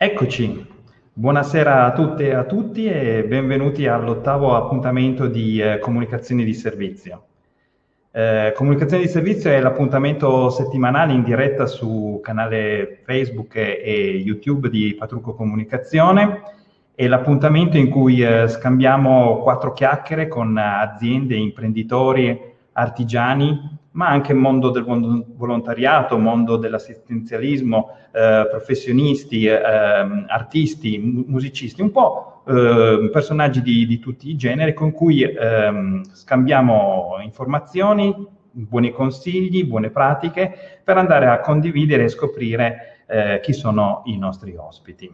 Eccoci, buonasera a tutte e a tutti e benvenuti all'ottavo appuntamento di eh, Comunicazioni di Servizio. Eh, Comunicazioni di Servizio è l'appuntamento settimanale in diretta su canale Facebook e, e YouTube di Patrucco Comunicazione è l'appuntamento in cui eh, scambiamo quattro chiacchiere con aziende, imprenditori, artigiani, ma anche mondo del volontariato, mondo dell'assistenzialismo, eh, professionisti, eh, artisti, musicisti, un po' eh, personaggi di, di, tutti i generi con cui ehm, scambiamo informazioni, buoni consigli, buone pratiche per andare a condividere e scoprire eh, chi sono i nostri ospiti.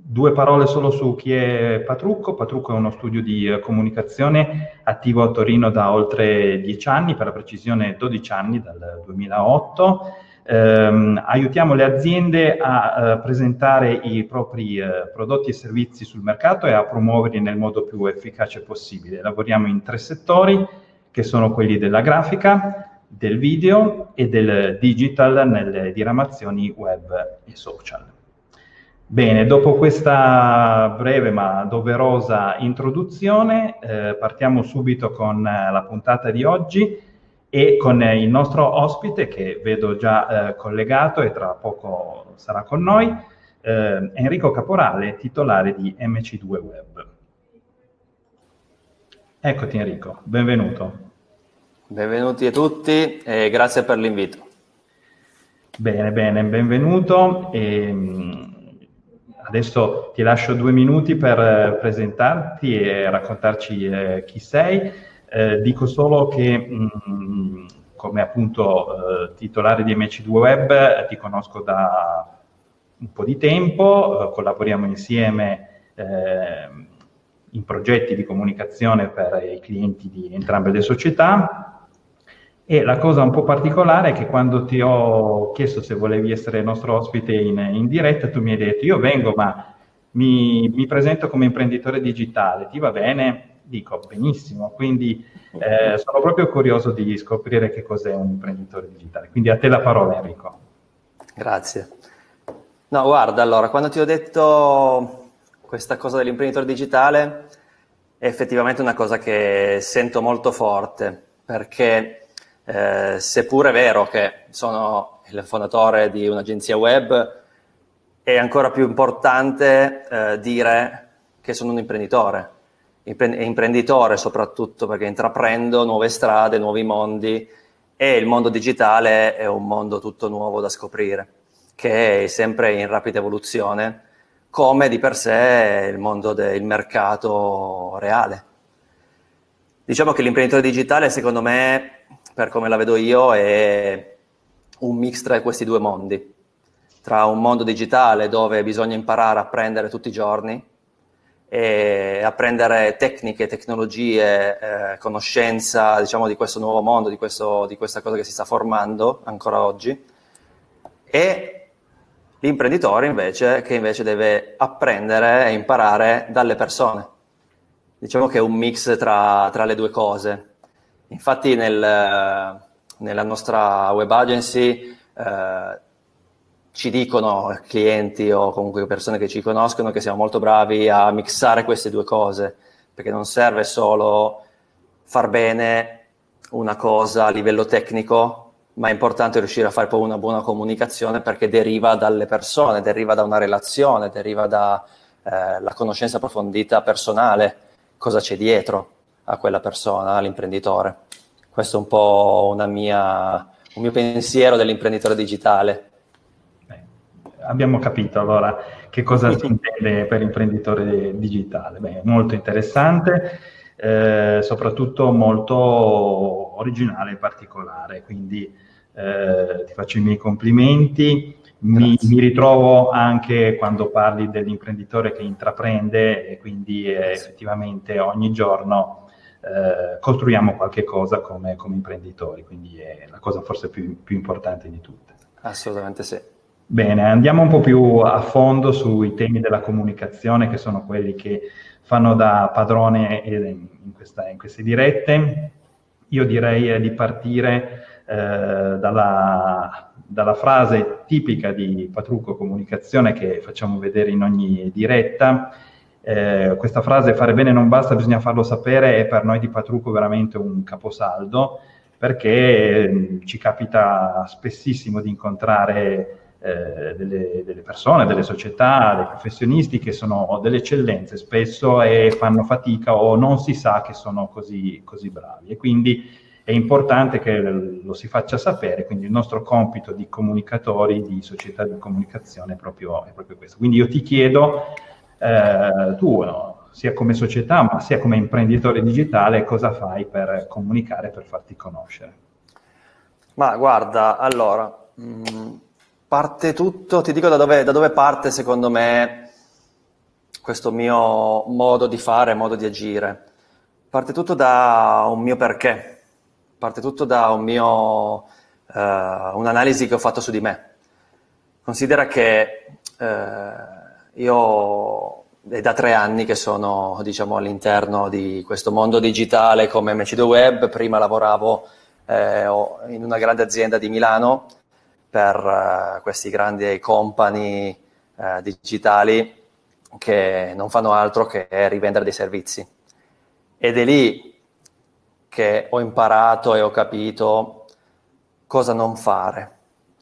Due parole solo su chi è Patrucco. Patrucco è uno studio di eh, comunicazione attivo a Torino da oltre dieci anni, per la precisione 12 anni, dal 2008. Eh, aiutiamo le aziende a eh, presentare i propri eh, prodotti e servizi sul mercato e a promuoverli nel modo più efficace possibile. Lavoriamo in tre settori, che sono quelli della grafica, del video e del digital nelle diramazioni web e social. Bene, dopo questa breve ma doverosa introduzione, eh, partiamo subito con eh, la puntata di oggi e con eh, il nostro ospite che vedo già eh, collegato e tra poco sarà con noi, eh, Enrico Caporale, titolare di MC2 Web. Eccoti Enrico, benvenuto. Benvenuti a tutti e grazie per l'invito. Bene, bene, benvenuto. E, ehm, Adesso ti lascio due minuti per eh, presentarti e raccontarci eh, chi sei. Eh, dico solo che mh, mm, come appunto eh, titolare di MC2 Web eh, ti conosco da un po' di tempo, eh, collaboriamo insieme in progetti di comunicazione per i clienti di entrambe le società e la cosa un po' particolare è che quando ti ho chiesto se volevi essere nostro ospite in, in diretta, tu mi hai detto io vengo ma mi, mi, presento come imprenditore digitale, ti va bene? Dico benissimo, quindi eh, sono proprio curioso di scoprire che cos'è un imprenditore digitale. Quindi a te la parola Enrico. Grazie. No, guarda, allora, quando ti ho detto questa cosa dell'imprenditore digitale, è effettivamente una cosa che sento molto forte, perché eh, seppur è vero che sono il fondatore di un'agenzia web, è ancora più importante eh, dire che sono un imprenditore. Impre- imprenditore soprattutto perché intraprendo nuove strade, nuovi mondi e il mondo digitale è un mondo tutto nuovo da scoprire, che è sempre in rapida evoluzione, come di per sé il mondo del mercato reale. Diciamo che l'imprenditore digitale, secondo me, per come la vedo io, è un mix tra questi due mondi. Tra un mondo digitale dove bisogna imparare a apprendere tutti i giorni e apprendere tecniche, tecnologie, eh, conoscenza diciamo, di questo nuovo mondo, di, questo, di questa cosa che si sta formando ancora oggi, e l'imprenditore invece che invece deve apprendere e imparare dalle persone. Diciamo che è un mix tra, tra le due cose. Infatti nel, nella nostra web agency eh, ci dicono clienti o comunque persone che ci conoscono che siamo molto bravi a mixare queste due cose, perché non serve solo far bene una cosa a livello tecnico, ma è importante riuscire a fare poi una buona comunicazione perché deriva dalle persone, deriva da una relazione, deriva dalla eh, conoscenza approfondita personale, cosa c'è dietro a quella persona, all'imprenditore. Questo è un po' mia, un mio pensiero dell'imprenditore digitale. Beh, abbiamo capito allora che cosa si intende per imprenditore digitale. Beh, molto interessante, eh, soprattutto molto originale e particolare, quindi eh, ti faccio i miei complimenti. Mi, mi, ritrovo anche quando parli dell'imprenditore che intraprende e quindi eh, effettivamente ogni giorno eh, costruiamo qualche cosa come, come, imprenditori, quindi è la cosa forse più, più importante di tutte. Assolutamente sì. Bene, andiamo un po' più a fondo sui temi della comunicazione, che sono quelli che fanno da padrone in, questa, in queste dirette. Io direi di partire eh, dalla, dalla, frase tipica di Patrucco Comunicazione che facciamo vedere in ogni diretta. Eh, questa frase fare bene non basta, bisogna farlo sapere è per noi di Patrucco veramente un caposaldo perché mm, ci capita spessissimo di incontrare eh, delle, delle, persone, delle società, dei professionisti che sono delle eccellenze spesso e fanno fatica o non si sa che sono così, così bravi. E quindi è importante che lo si faccia sapere, quindi il nostro compito di comunicatori, di società di comunicazione è proprio, è proprio questo. Quindi io ti chiedo, eh, tu sia come società ma sia come imprenditore digitale, cosa fai per comunicare, per farti conoscere? Ma guarda, allora, mm, Parte tutto, ti dico da dove, da dove parte secondo me questo mio modo di fare, modo di agire. Parte tutto da un mio perché, parte tutto da un mio, eh, un'analisi che ho fatto su di me. Considera che eh, io è da tre anni che sono diciamo, all'interno di questo mondo digitale come MC2 Web, prima lavoravo eh, in una grande azienda di Milano per uh, questi grandi company uh, digitali che non fanno altro che rivendere dei servizi. Ed è lì che ho imparato e ho capito cosa non fare.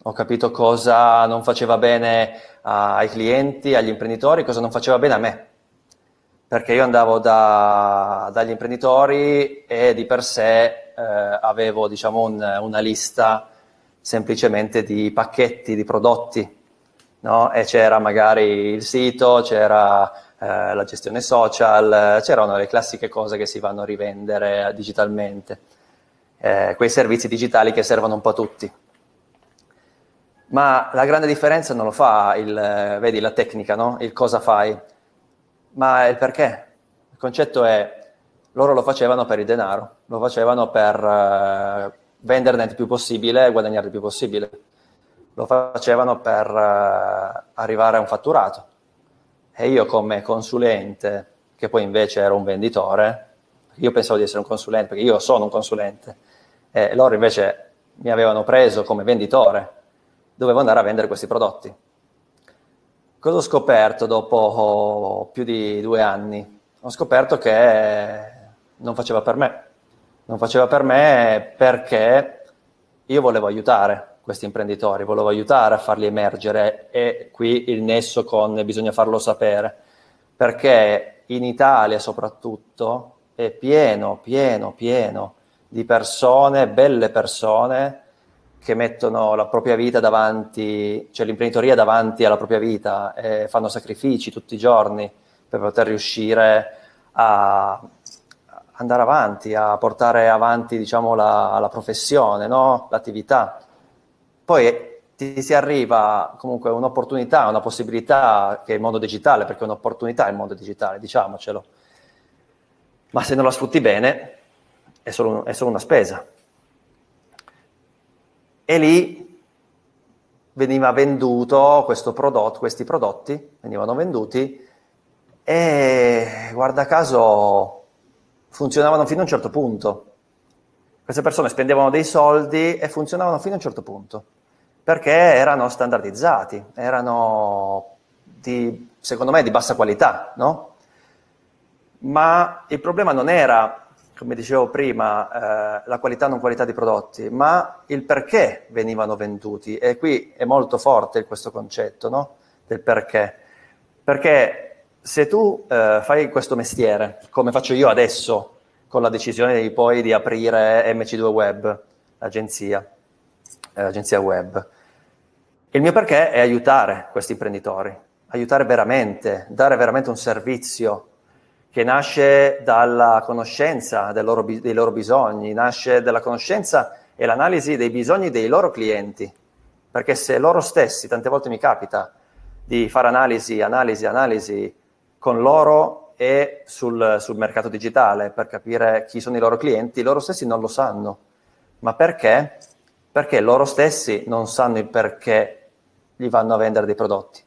Ho capito cosa non faceva bene ai clienti, agli imprenditori, cosa non faceva bene a me. Perché io andavo da, dagli imprenditori e di per sé eh, avevo diciamo, un, una lista semplicemente di pacchetti, di prodotti, no? E c'era magari il sito, c'era eh, la gestione social, c'erano le classiche cose che si vanno a rivendere digitalmente, eh, quei servizi digitali che servono un po' a tutti. Ma la grande differenza non lo fa il, vedi, la tecnica, no? Il cosa fai, ma il perché. Il concetto è, loro lo facevano per il denaro, lo facevano per... Eh, venderne il più possibile e guadagnare il più possibile. Lo facevano per uh, arrivare a un fatturato. E io come consulente, che poi invece ero un venditore, io pensavo di essere un consulente, perché io sono un consulente, e loro invece mi avevano preso come venditore, dovevo andare a vendere questi prodotti. Cosa ho scoperto dopo più di due anni? Ho scoperto che non faceva per me non faceva per me perché io volevo aiutare questi imprenditori, volevo aiutare a farli emergere e qui il nesso con bisogna farlo sapere, perché in Italia soprattutto è pieno, pieno, pieno di persone, belle persone, che mettono la propria vita davanti, cioè l'imprenditoria davanti alla propria vita e fanno sacrifici tutti i giorni per poter riuscire a, andare avanti, a portare avanti diciamo, la, la professione, no? l'attività. Poi ti si arriva comunque un'opportunità, una possibilità che è il mondo digitale, perché è un'opportunità il mondo digitale, diciamocelo. Ma se non la sfrutti bene, è solo, è solo una spesa. E lì veniva venduto questo prodotto, questi prodotti venivano venduti e guarda caso funzionavano fino a un certo punto. Queste persone spendevano dei soldi e funzionavano fino a un certo punto, perché erano standardizzati, erano di, secondo me di bassa qualità, no? Ma il problema non era, come dicevo prima, eh, la qualità non qualità di prodotti, ma il perché venivano venduti. E qui è molto forte questo concetto, no? Del perché. Perché se tu eh, fai questo mestiere, come faccio io adesso, con la decisione di poi di aprire MC2 Web, l'agenzia, eh, l'agenzia web, il mio perché è aiutare questi imprenditori, aiutare veramente, dare veramente un servizio che nasce dalla conoscenza loro, dei loro bisogni, nasce dalla conoscenza e l'analisi dei bisogni dei loro clienti. Perché se loro stessi, tante volte mi capita di fare analisi, analisi, analisi con loro e sul, sul, mercato digitale per capire chi sono i loro clienti, loro stessi non lo sanno. Ma perché? Perché loro stessi non sanno il perché gli vanno a vendere dei prodotti.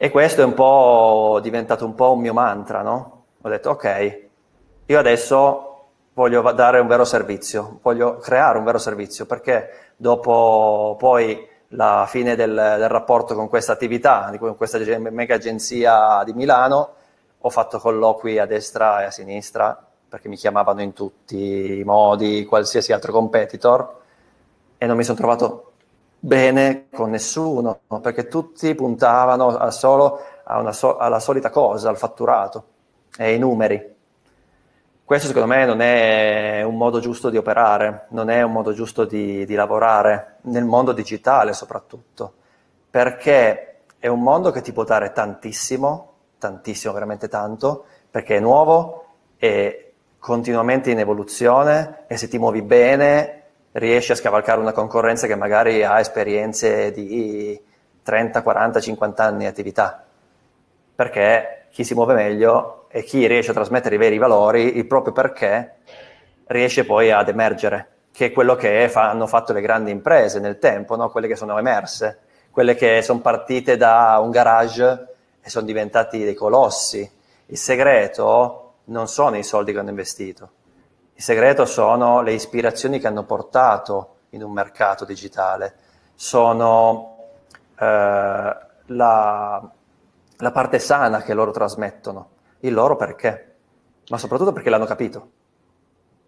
E questo è un po' diventato un po' un mio mantra, no? Ho detto, ok, io adesso voglio dare un vero servizio, voglio creare un vero servizio, perché dopo poi la fine del, del rapporto con questa attività, con questa mega agenzia di Milano, ho fatto colloqui a destra e a sinistra perché mi chiamavano in tutti i modi, qualsiasi altro competitor, e non mi sono trovato bene con nessuno, perché tutti puntavano solo so- alla solita cosa, al fatturato e ai numeri. Questo secondo me non è un modo giusto di operare, non è un modo giusto di, di lavorare, nel mondo digitale soprattutto, perché è un mondo che ti può dare tantissimo, tantissimo, veramente tanto, perché è nuovo, è continuamente in evoluzione e se ti muovi bene riesci a scavalcare una concorrenza che magari ha esperienze di 30, 40, 50 anni di attività. Perché chi si muove meglio e chi riesce a trasmettere i veri valori, il proprio perché, riesce poi ad emergere, che è quello che fa, hanno fatto le grandi imprese nel tempo, no? quelle che sono emerse, quelle che sono partite da un garage e sono diventati dei colossi. Il segreto non sono i soldi che hanno investito. Il segreto sono le ispirazioni che hanno portato in un mercato digitale, sono eh, la, la parte sana che loro trasmettono, il loro perché, ma soprattutto perché l'hanno capito.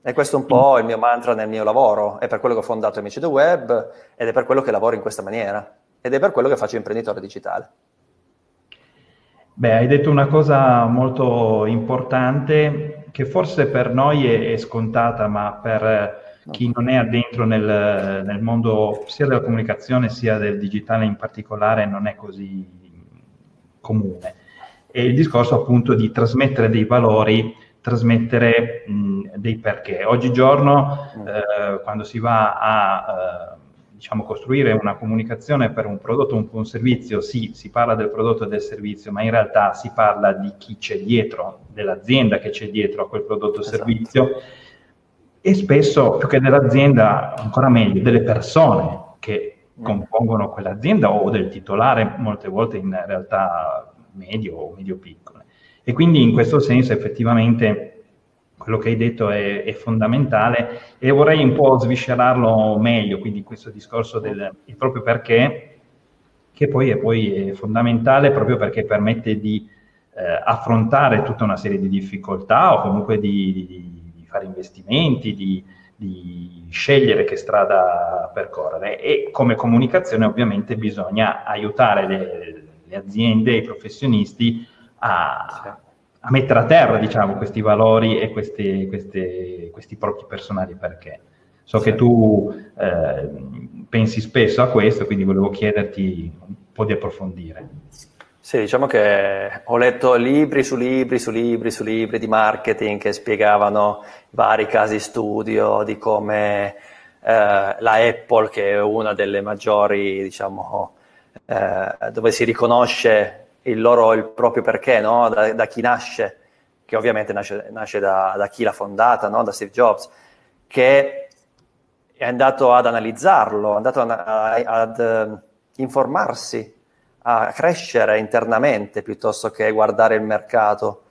E questo è un po' il mio mantra nel mio lavoro, è per quello che ho fondato Amici del Web ed è per quello che lavoro in questa maniera. Ed è per quello che faccio imprenditore digitale. Beh, hai detto una cosa molto importante che forse per noi è, è scontata, ma per chi non è addentro nel, nel, mondo sia della comunicazione sia del digitale in particolare non è così comune. È il discorso appunto di trasmettere dei valori, trasmettere mh, dei perché. Oggigiorno, mm. eh, quando si va a... Eh, diciamo, costruire una comunicazione per un prodotto o un servizio, sì, si parla del prodotto e del servizio, ma in realtà si parla di chi c'è dietro, dell'azienda che c'è dietro a quel prodotto o esatto. servizio e spesso, più che dell'azienda, ancora meglio, delle persone che compongono quell'azienda o del titolare, molte volte in realtà medio o medio piccole. E quindi in questo senso effettivamente quello che hai detto è, è, fondamentale e vorrei un po' sviscerarlo meglio, quindi questo discorso del proprio perché, che poi è, poi è fondamentale proprio perché permette di eh, affrontare tutta una serie di difficoltà o comunque di, di, di fare investimenti, di, di, scegliere che strada percorrere. E come comunicazione ovviamente bisogna aiutare le, le aziende, i professionisti a a mettere a terra diciamo, questi valori e questi, questi, questi propri personali perché. So sì. che tu eh, pensi spesso a questo, quindi volevo chiederti un po' di approfondire. Sì, diciamo che ho letto libri su libri su libri su libri di marketing che spiegavano vari casi studio di come eh, la Apple, che è una delle maggiori, diciamo, eh, dove si riconosce il loro il proprio perché, no? da, da, chi nasce, che ovviamente nasce, nasce da, da, chi l'ha fondata, no? da Steve Jobs, che è andato ad analizzarlo, è andato a, a, ad uh, informarsi, a crescere internamente piuttosto che guardare il mercato.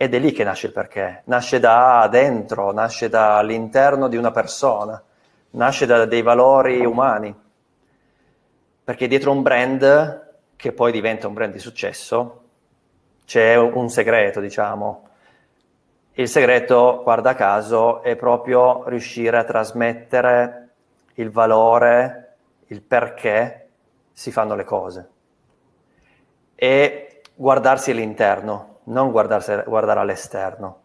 Ed è lì che nasce il perché, nasce da dentro, nasce dall'interno di una persona, nasce da dei valori umani. Perché dietro un brand che poi diventa un brand di successo, c'è un segreto, diciamo. Il segreto, guarda caso, è proprio riuscire a trasmettere il valore, il perché si fanno le cose. E guardarsi all'interno, non guardare all'esterno.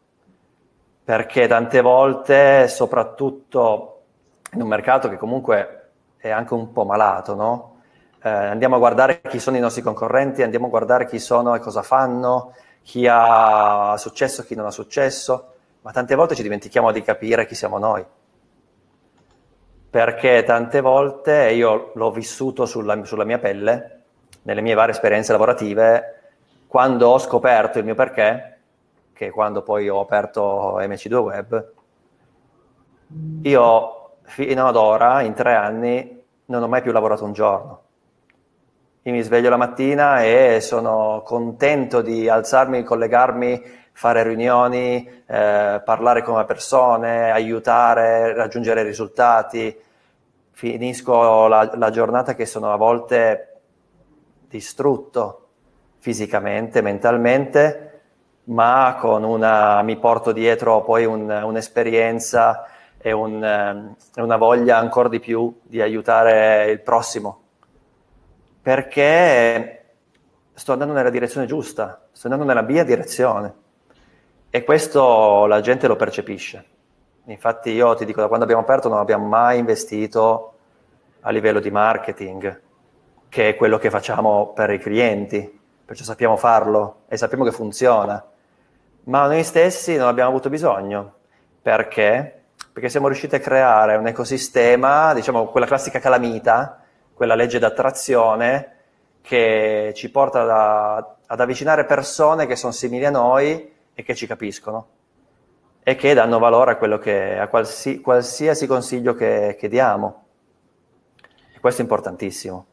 Perché tante volte, soprattutto in un mercato che comunque è anche un po' malato, no? Eh, andiamo a guardare chi sono i nostri concorrenti, andiamo a guardare chi sono e cosa fanno, chi ha successo e chi non ha successo, ma tante volte ci dimentichiamo di capire chi siamo noi. Perché tante volte, e io l'ho vissuto sulla, sulla mia pelle, nelle mie varie esperienze lavorative, quando ho scoperto il mio perché, che quando poi ho aperto MC2 Web, io fino ad ora, in tre anni, non ho mai più lavorato un giorno. Io mi sveglio la mattina e sono contento di alzarmi, collegarmi, fare riunioni, eh, parlare con le persone, aiutare, raggiungere risultati. finisco la, la giornata che sono a volte distrutto fisicamente, mentalmente, ma con una, mi porto dietro poi un, un'esperienza e un, una voglia ancora di più di aiutare il prossimo, perché sto andando nella direzione giusta, sto andando nella mia direzione e questo la gente lo percepisce. Infatti io ti dico, da quando abbiamo aperto non abbiamo mai investito a livello di marketing, che è quello che facciamo per i clienti, perciò sappiamo farlo e sappiamo che funziona. Ma noi stessi non abbiamo avuto bisogno. Perché? Perché siamo riusciti a creare un ecosistema, diciamo quella classica calamita, quella legge d'attrazione che ci porta da, ad avvicinare persone che sono simili a noi e che ci capiscono e che danno valore a, che, a qualsi, qualsiasi consiglio che, che diamo. E questo è importantissimo.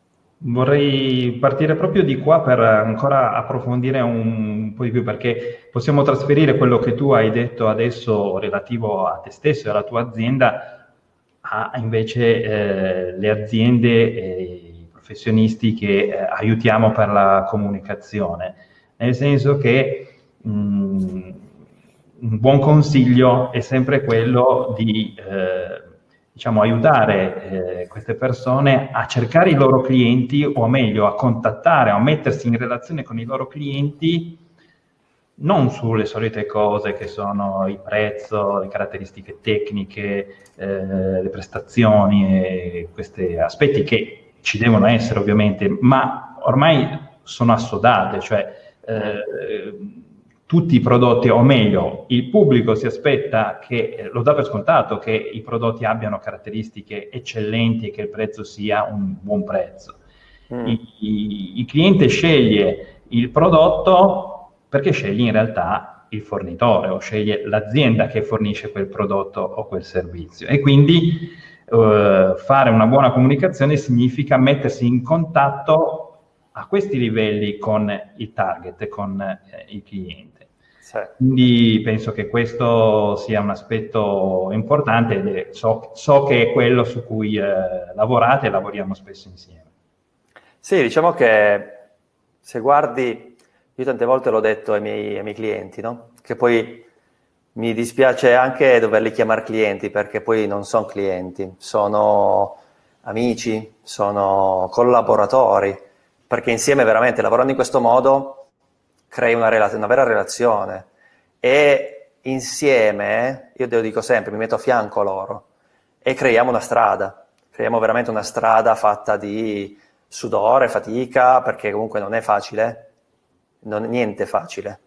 Vorrei partire proprio di qua per ancora approfondire un po' di più, perché possiamo trasferire quello che tu hai detto adesso relativo a te stesso e alla tua azienda a invece eh, le aziende e i professionisti che eh, aiutiamo per la comunicazione, nel senso che mh, mm, un buon consiglio è sempre quello di eh, diciamo, aiutare eh, queste persone a cercare i loro clienti o meglio a contattare a mettersi in relazione con i loro clienti non sulle solite cose che sono il prezzo, le caratteristiche tecniche, eh, le prestazioni e questi aspetti che ci devono essere ovviamente, ma ormai sono assodate, cioè eh, tutti i prodotti, o meglio, il pubblico si aspetta che, eh, lo dà per scontato, che i prodotti abbiano caratteristiche eccellenti e che il prezzo sia un buon prezzo. Mm. Il, il cliente sceglie il prodotto perché sceglie in realtà il fornitore o sceglie l'azienda che fornisce quel prodotto o quel servizio. E quindi eh, fare una buona comunicazione significa mettersi in contatto a questi livelli con il target, con eh, il cliente. Sì. Quindi penso che questo sia un aspetto importante so, so, che è quello su cui eh, lavorate e lavoriamo spesso insieme. Sì, diciamo che se guardi, io tante volte l'ho detto ai miei, ai miei clienti, no? che poi mi dispiace anche doverli chiamare clienti perché poi non sono clienti, sono amici, sono collaboratori, perché insieme veramente lavorando in questo modo crei una, relaz- una vera relazione e insieme, io te lo dico sempre, mi metto a fianco loro e creiamo una strada, creiamo veramente una strada fatta di sudore, fatica, perché comunque non è facile, non è niente facile.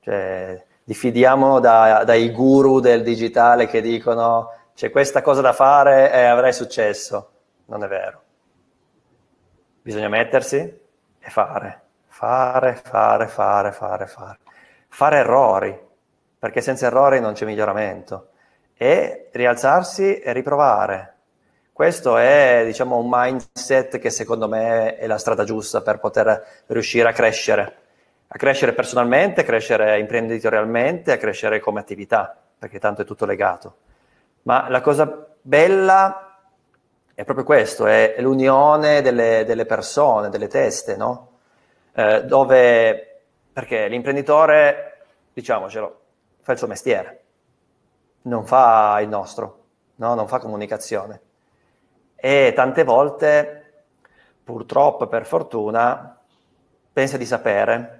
Cioè, diffidiamo da, dai guru del digitale che dicono c'è questa cosa da fare e avrai successo. Non è vero. Bisogna mettersi e fare fare, fare, fare, fare, fare. Fare errori, perché senza errori non c'è miglioramento. E rialzarsi e riprovare. Questo è, diciamo, un mindset che secondo me è la strada giusta per poter riuscire a crescere. A crescere personalmente, a crescere imprenditorialmente, a crescere come attività, perché tanto è tutto legato. Ma la cosa bella è proprio questo, è l'unione delle, delle persone, delle teste, no? eh, dove, perché l'imprenditore, diciamocelo, fa il suo mestiere, non fa il nostro, no? non fa comunicazione. E tante volte, purtroppo, per fortuna, pensa di sapere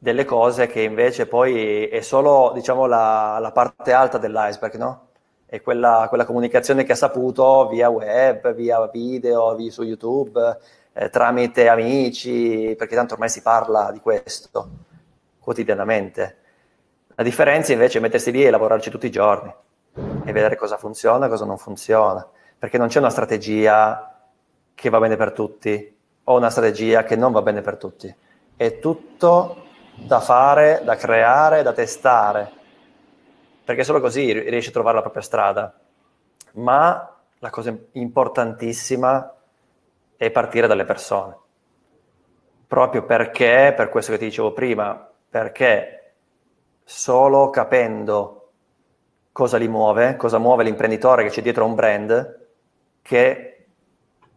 delle cose che invece poi è solo, diciamo, la, la parte alta dell'iceberg, no? È quella, quella, comunicazione che ha saputo via web, via video, via su YouTube, eh, tramite amici, perché tanto ormai si parla di questo quotidianamente. La differenza invece è mettersi lì e lavorarci tutti i giorni e vedere cosa funziona e cosa non funziona, perché non c'è una strategia che va bene per tutti o una strategia che non va bene per tutti. È tutto da fare, da creare, da testare, perché solo così riesci a trovare la propria strada. Ma la cosa importantissima e partire dalle persone. Proprio perché, per questo che ti dicevo prima, perché solo capendo cosa li muove, cosa muove l'imprenditore che c'è dietro a un brand, che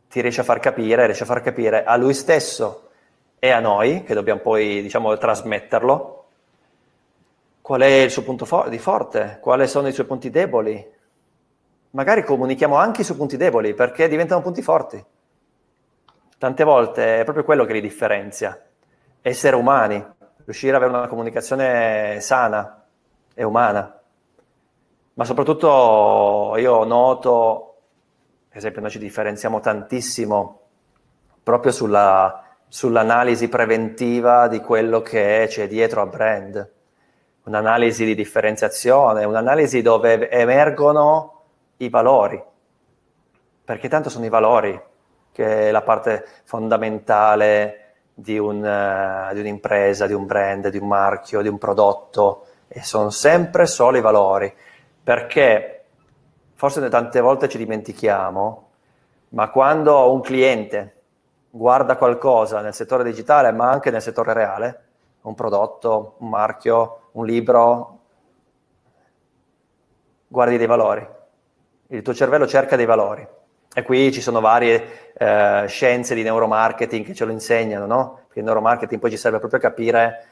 ti riesce a far capire, riesce a far capire a lui stesso e a noi, che dobbiamo poi, diciamo, trasmetterlo, qual è il suo punto for- di forte, quali sono i suoi punti deboli. Magari comunichiamo anche i suoi punti deboli perché diventano punti forti. Tante volte è proprio quello che li differenzia. Essere umani, riuscire ad avere una comunicazione sana e umana. Ma soprattutto io noto, per esempio, noi ci differenziamo tantissimo proprio sulla, sull'analisi preventiva di quello che c'è dietro a brand. Un'analisi di differenziazione, un'analisi dove emergono i valori, perché tanto sono i valori che è la parte fondamentale di, un, uh, di un'impresa, di un brand, di un marchio, di un prodotto, e sono sempre solo i valori, perché forse tante volte ci dimentichiamo, ma quando un cliente guarda qualcosa nel settore digitale, ma anche nel settore reale, un prodotto, un marchio, un libro, guardi dei valori. Il tuo cervello cerca dei valori. E qui ci sono varie eh, scienze di neuromarketing che ce lo insegnano, no? Perché il neuromarketing poi ci serve proprio a capire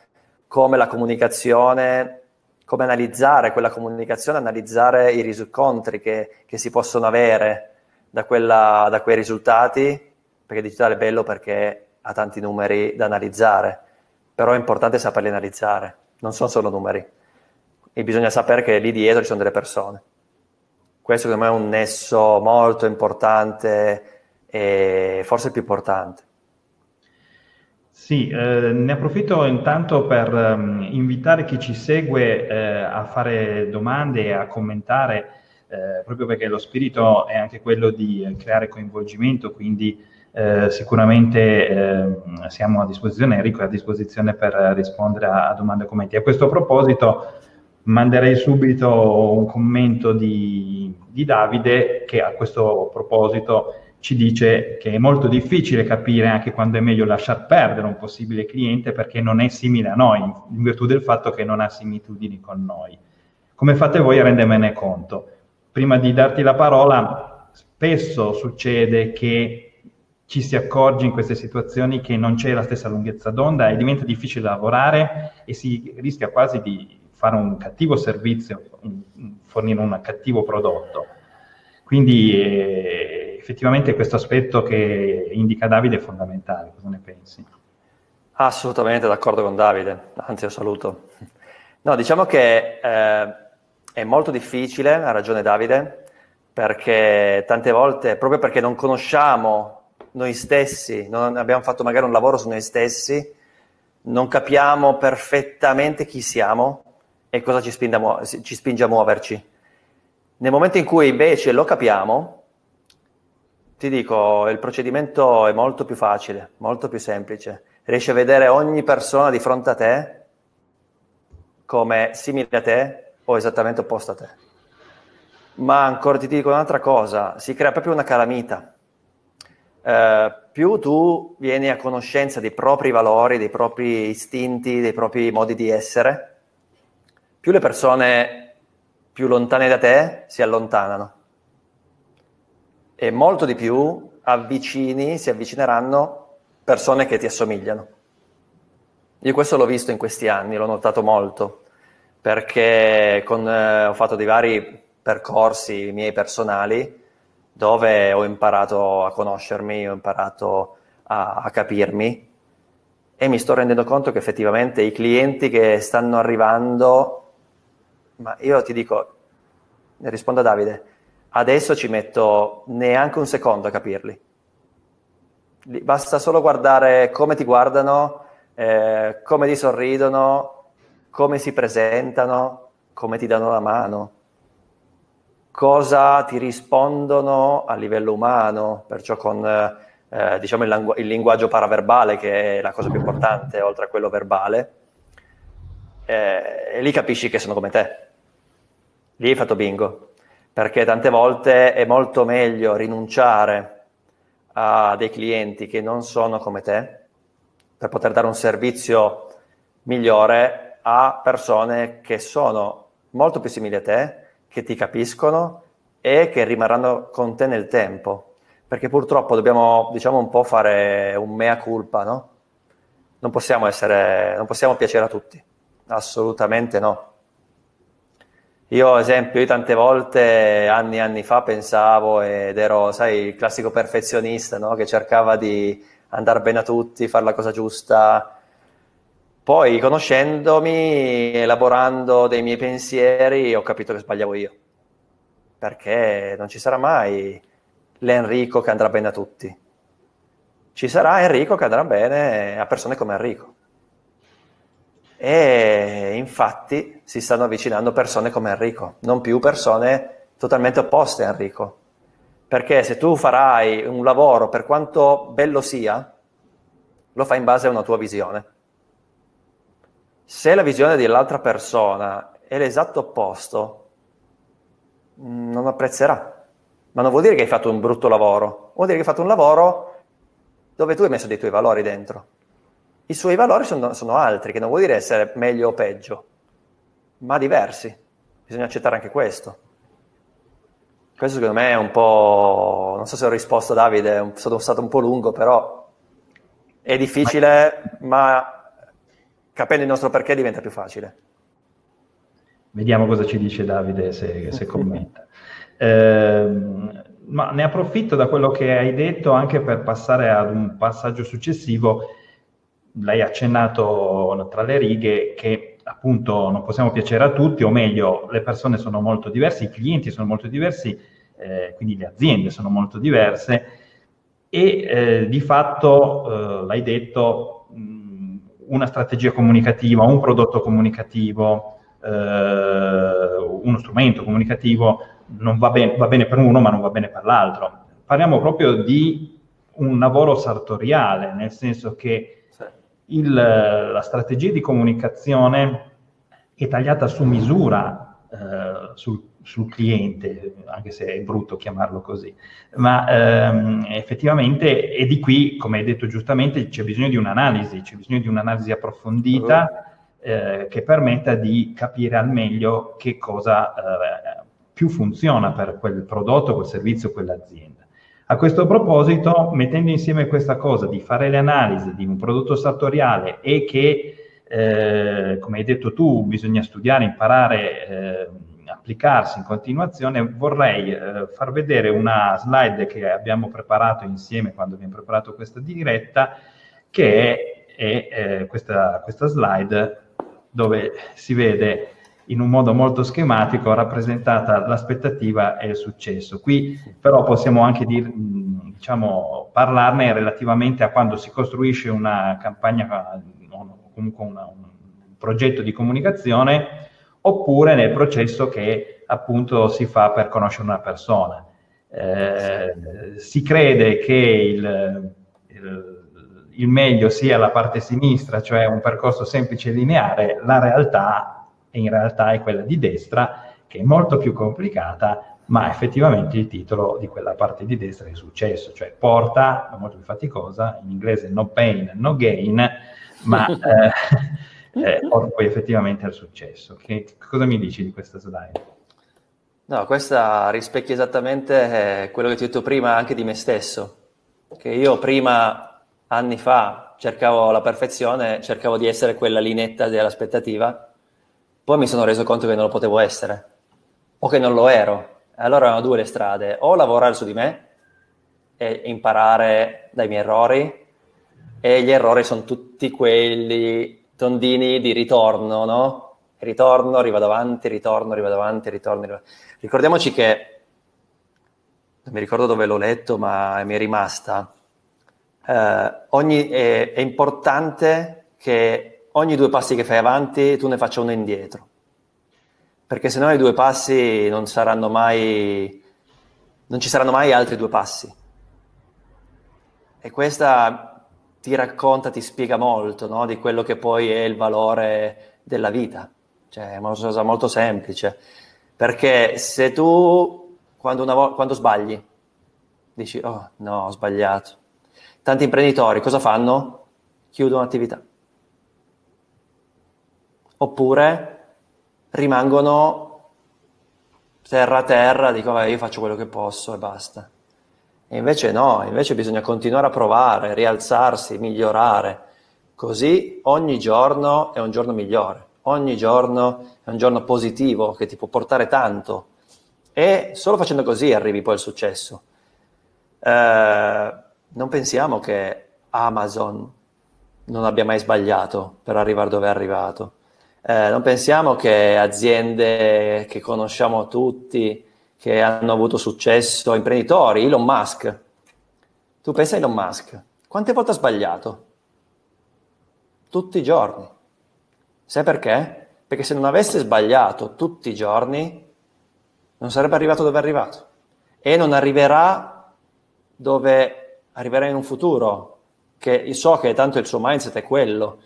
come la comunicazione, come analizzare quella comunicazione, analizzare i riscontri che, che si possono avere da, quella, da quei risultati, perché il digitale è bello perché ha tanti numeri da analizzare, però è importante saperli analizzare non sono solo numeri. E bisogna sapere che lì dietro ci sono delle persone. Questo secondo me è un nesso molto importante e forse il più importante. Sì, eh, ne approfitto intanto per um, invitare chi ci segue eh, a fare domande e a commentare, eh, proprio perché lo spirito è anche quello di creare coinvolgimento, quindi eh, sicuramente eh, siamo a disposizione, Enrico è a disposizione per rispondere a, a domande e commenti. A questo proposito manderei subito un commento di, di Davide che a questo proposito ci dice che è molto difficile capire anche quando è meglio lasciar perdere un possibile cliente perché non è simile a noi, in virtù del fatto che non ha similitudini con noi. Come fate voi a rendermene conto? Prima di darti la parola, spesso succede che ci si accorge in queste situazioni che non c'è la stessa lunghezza d'onda e diventa difficile lavorare e si rischia quasi di fare un cattivo servizio, fornire un cattivo prodotto. Quindi eh, effettivamente questo aspetto che indica Davide è fondamentale, cosa ne pensi? Assolutamente d'accordo con Davide, anzi lo saluto. No, diciamo che eh, è molto difficile, ha ragione Davide, perché tante volte, proprio perché non conosciamo noi stessi, non abbiamo fatto magari un lavoro su noi stessi, non capiamo perfettamente chi siamo e cosa ci spinge a, mu- ci spinge a muoverci. Nel momento in cui invece lo capiamo, ti dico, il procedimento è molto più facile, molto più semplice. Riesci a vedere ogni persona di fronte a te come simile a te o esattamente opposta a te. Ma ancora ti dico un'altra cosa, si crea proprio una calamita eh, più tu vieni a conoscenza dei propri valori, dei propri istinti, dei propri modi di essere, più le persone più lontane da te si allontanano. E molto di più avvicini, si avvicineranno persone che ti assomigliano. Io questo l'ho visto in questi anni, l'ho notato molto, perché con, eh, ho fatto dei vari percorsi miei personali dove ho imparato a conoscermi, ho imparato a, a capirmi e mi sto rendendo conto che effettivamente i clienti che stanno arrivando, ma io ti dico, rispondo a Davide, adesso ci metto neanche un secondo a capirli. Basta solo guardare come ti guardano, eh, come ti sorridono, come si presentano, come ti danno la mano cosa ti rispondono a livello umano, perciò con eh, diciamo il, lingu- il, linguaggio paraverbale che è la cosa più importante oltre a quello verbale, eh, e lì capisci che sono come te. Lì hai fatto bingo, perché tante volte è molto meglio rinunciare a dei clienti che non sono come te per poter dare un servizio migliore a persone che sono molto più simili a te che ti capiscono e che rimarranno con te nel tempo. perché purtroppo dobbiamo, diciamo, un po' fare un mea culpa, no? Non possiamo essere, non possiamo piacere a tutti, assolutamente no. Io, ad esempio, io tante volte, anni e anni fa, pensavo ed ero, sai, il classico perfezionista, no? Che cercava di andare bene a tutti, fare la cosa giusta, poi, conoscendomi, elaborando dei miei pensieri, ho capito che sbagliavo io. Perché non ci sarà mai l'Enrico che andrà bene a tutti. Ci sarà Enrico che andrà bene a persone come Enrico. E infatti si stanno avvicinando persone come Enrico, non più persone totalmente opposte a Enrico. Perché se tu farai un lavoro, per quanto bello sia, lo fai in base a una tua visione se la visione dell'altra persona è l'esatto opposto, non apprezzerà. Ma non vuol dire che hai fatto un brutto lavoro, vuol dire che hai fatto un lavoro dove tu hai messo dei tuoi valori dentro. I suoi valori sono, sono altri, che non vuol dire essere meglio o peggio, ma diversi. Bisogna accettare anche questo. Questo secondo me è un po'... non so se ho risposto Davide, sono stato un po' lungo, però è difficile, ma capendo il nostro perché diventa più facile. Vediamo cosa ci dice Davide se, se commenta. Eh, ma ne approfitto da quello che hai detto anche per passare ad un passaggio successivo. L'hai accennato tra le righe che appunto non possiamo piacere a tutti, o meglio, le persone sono molto diverse, i clienti sono molto diversi, eh, quindi le aziende sono molto diverse e eh, di fatto, eh, l'hai detto, una strategia comunicativa, un prodotto comunicativo, eh, uno strumento comunicativo non va, ben, va bene per uno ma non va bene per l'altro. Parliamo proprio di un lavoro sartoriale, nel senso che il, la strategia di comunicazione è tagliata su misura eh, sul sul cliente, anche se è brutto chiamarlo così, ma ehm, effettivamente è di qui, come hai detto giustamente, c'è bisogno di un'analisi, c'è bisogno di un'analisi approfondita eh, che permetta di capire al meglio che cosa eh, più funziona per quel prodotto, quel servizio, quell'azienda. A questo proposito, mettendo insieme questa cosa di fare le analisi di un prodotto sartoriale e che, eh, come hai detto tu, bisogna studiare, imparare eh, applicarsi in continuazione, vorrei eh, far vedere una slide che abbiamo preparato insieme quando abbiamo preparato questa diretta, che è, è eh, questa, questa slide dove si vede in un modo molto schematico rappresentata l'aspettativa e il successo. Qui però possiamo anche dir, diciamo, parlarne relativamente a quando si costruisce una campagna o comunque una, un progetto di comunicazione oppure nel processo che appunto si fa per conoscere una persona. Eh, si crede che il, il, il, meglio sia la parte sinistra, cioè un percorso semplice e lineare, la realtà in realtà è quella di destra, che è molto più complicata, ma effettivamente il titolo di quella parte di destra è successo, cioè porta, molto più faticosa, in inglese no pain, no gain, ma eh, eh, poi effettivamente al successo. Che, cosa mi dici di questa slide? No, questa rispecchia esattamente eh, quello che ti ho detto prima anche di me stesso, che io prima, anni fa, cercavo la perfezione, cercavo di essere quella linetta dell'aspettativa, poi mi sono reso conto che non lo potevo essere, o che non lo ero. Allora erano due le strade, o lavorare su di me e imparare dai miei errori, e gli errori sono tutti quelli tondini di ritorno, no? Ritorno, arriva davanti, ritorno, arriva davanti, ritorno. Arriva... Ricordiamoci che, non mi ricordo dove l'ho letto, ma mi è rimasta, eh, ogni, è, è importante che ogni due passi che fai avanti tu ne faccia uno indietro. Perché se no i due passi non saranno mai, non ci saranno mai altri due passi. E questa ti racconta, ti spiega molto no? di quello che poi è il valore della vita. Cioè, è una cosa molto semplice. Perché se tu, quando, vo- quando sbagli, dici, oh no, ho sbagliato. Tanti imprenditori cosa fanno? Chiudono l'attività. Oppure rimangono terra a terra, dicono, io faccio quello che posso e basta. E invece no, invece bisogna continuare a provare, rialzarsi, migliorare. Così ogni giorno è un giorno migliore, ogni giorno è un giorno positivo che ti può portare tanto. E solo facendo così arrivi poi al successo. Eh, non pensiamo che Amazon non abbia mai sbagliato per arrivare dove è arrivato. Eh, non pensiamo che aziende che conosciamo tutti, che hanno avuto successo, imprenditori, Elon Musk. Tu pensa a Elon Musk, quante volte ha sbagliato? Tutti i giorni. Sai perché? Perché se non avesse sbagliato tutti i giorni, non sarebbe arrivato dove è arrivato. E non arriverà dove arriverà in un futuro, che so che tanto il suo mindset è quello,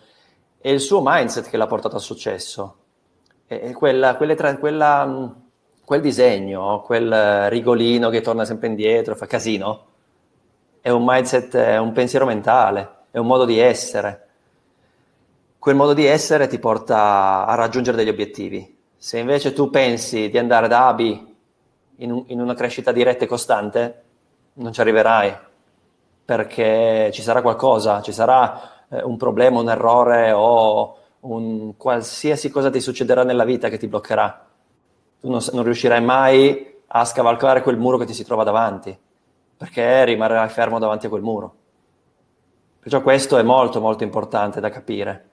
è il suo mindset che l'ha portato al successo. E quella, tra, quella, quel disegno, quel rigolino che torna sempre indietro, fa casino, è un mindset, è un pensiero mentale, è un modo di essere. Quel modo di essere ti porta a raggiungere degli obiettivi. Se invece tu pensi di andare da A B in, un, in una crescita diretta e costante, non ci arriverai perché ci sarà qualcosa, ci sarà eh, un problema, un errore o un qualsiasi cosa ti succederà nella vita che ti bloccherà. Tu non, non riuscirai mai a scavalcare quel muro che ti si trova davanti, perché rimarrai fermo davanti a quel muro. Perciò questo è molto molto importante da capire.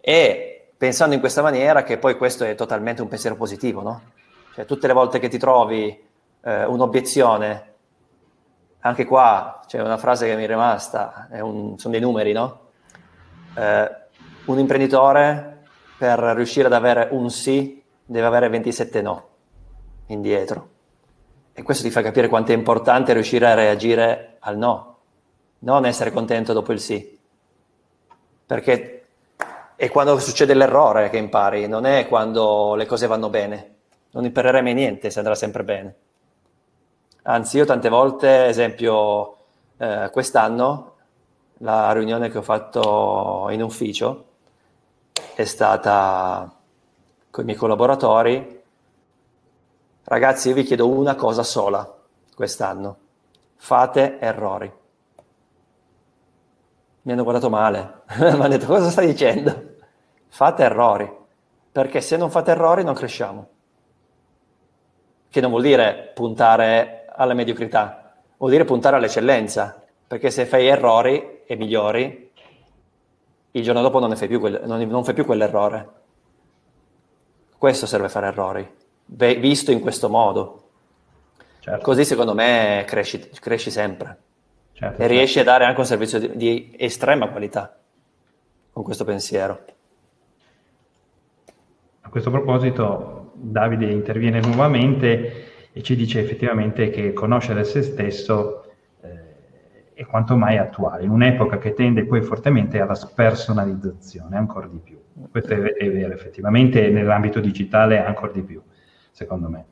E pensando in questa maniera, che poi questo è totalmente un pensiero positivo, no? Cioè tutte le volte che ti trovi eh, un'obiezione anche qua c'è una frase che mi è rimasta, è un, sono dei numeri, no? Eh, un imprenditore per riuscire ad avere un sì deve avere 27 no indietro. E questo ti fa capire quanto è importante riuscire a reagire al no, non essere contento dopo il sì. Perché è quando succede l'errore che impari, non è quando le cose vanno bene. Non imparerai mai niente se andrà sempre bene. Anzi, io tante volte, esempio, eh, quest'anno, la riunione che ho fatto in ufficio è stata con i miei collaboratori. Ragazzi, io vi chiedo una cosa sola quest'anno. Fate errori. Mi hanno guardato male, mi hanno detto cosa stai dicendo? Fate errori, perché se non fate errori non cresciamo. Che non vuol dire puntare alla mediocrità, vuol dire puntare all'eccellenza, perché se fai errori e migliori, il giorno dopo non, ne fai, più quel, non, non fai più quell'errore. Questo serve fare errori, visto in questo modo. Certo. Così secondo me cresci, cresci sempre certo, e certo. riesci a dare anche un servizio di, di estrema qualità con questo pensiero. A questo proposito Davide interviene nuovamente e ci dice effettivamente che conoscere se stesso è quanto mai attuale, in un'epoca che tende poi fortemente alla spersonalizzazione, ancora di più. Questo è, è vero, effettivamente nell'ambito digitale ancora di più, secondo me.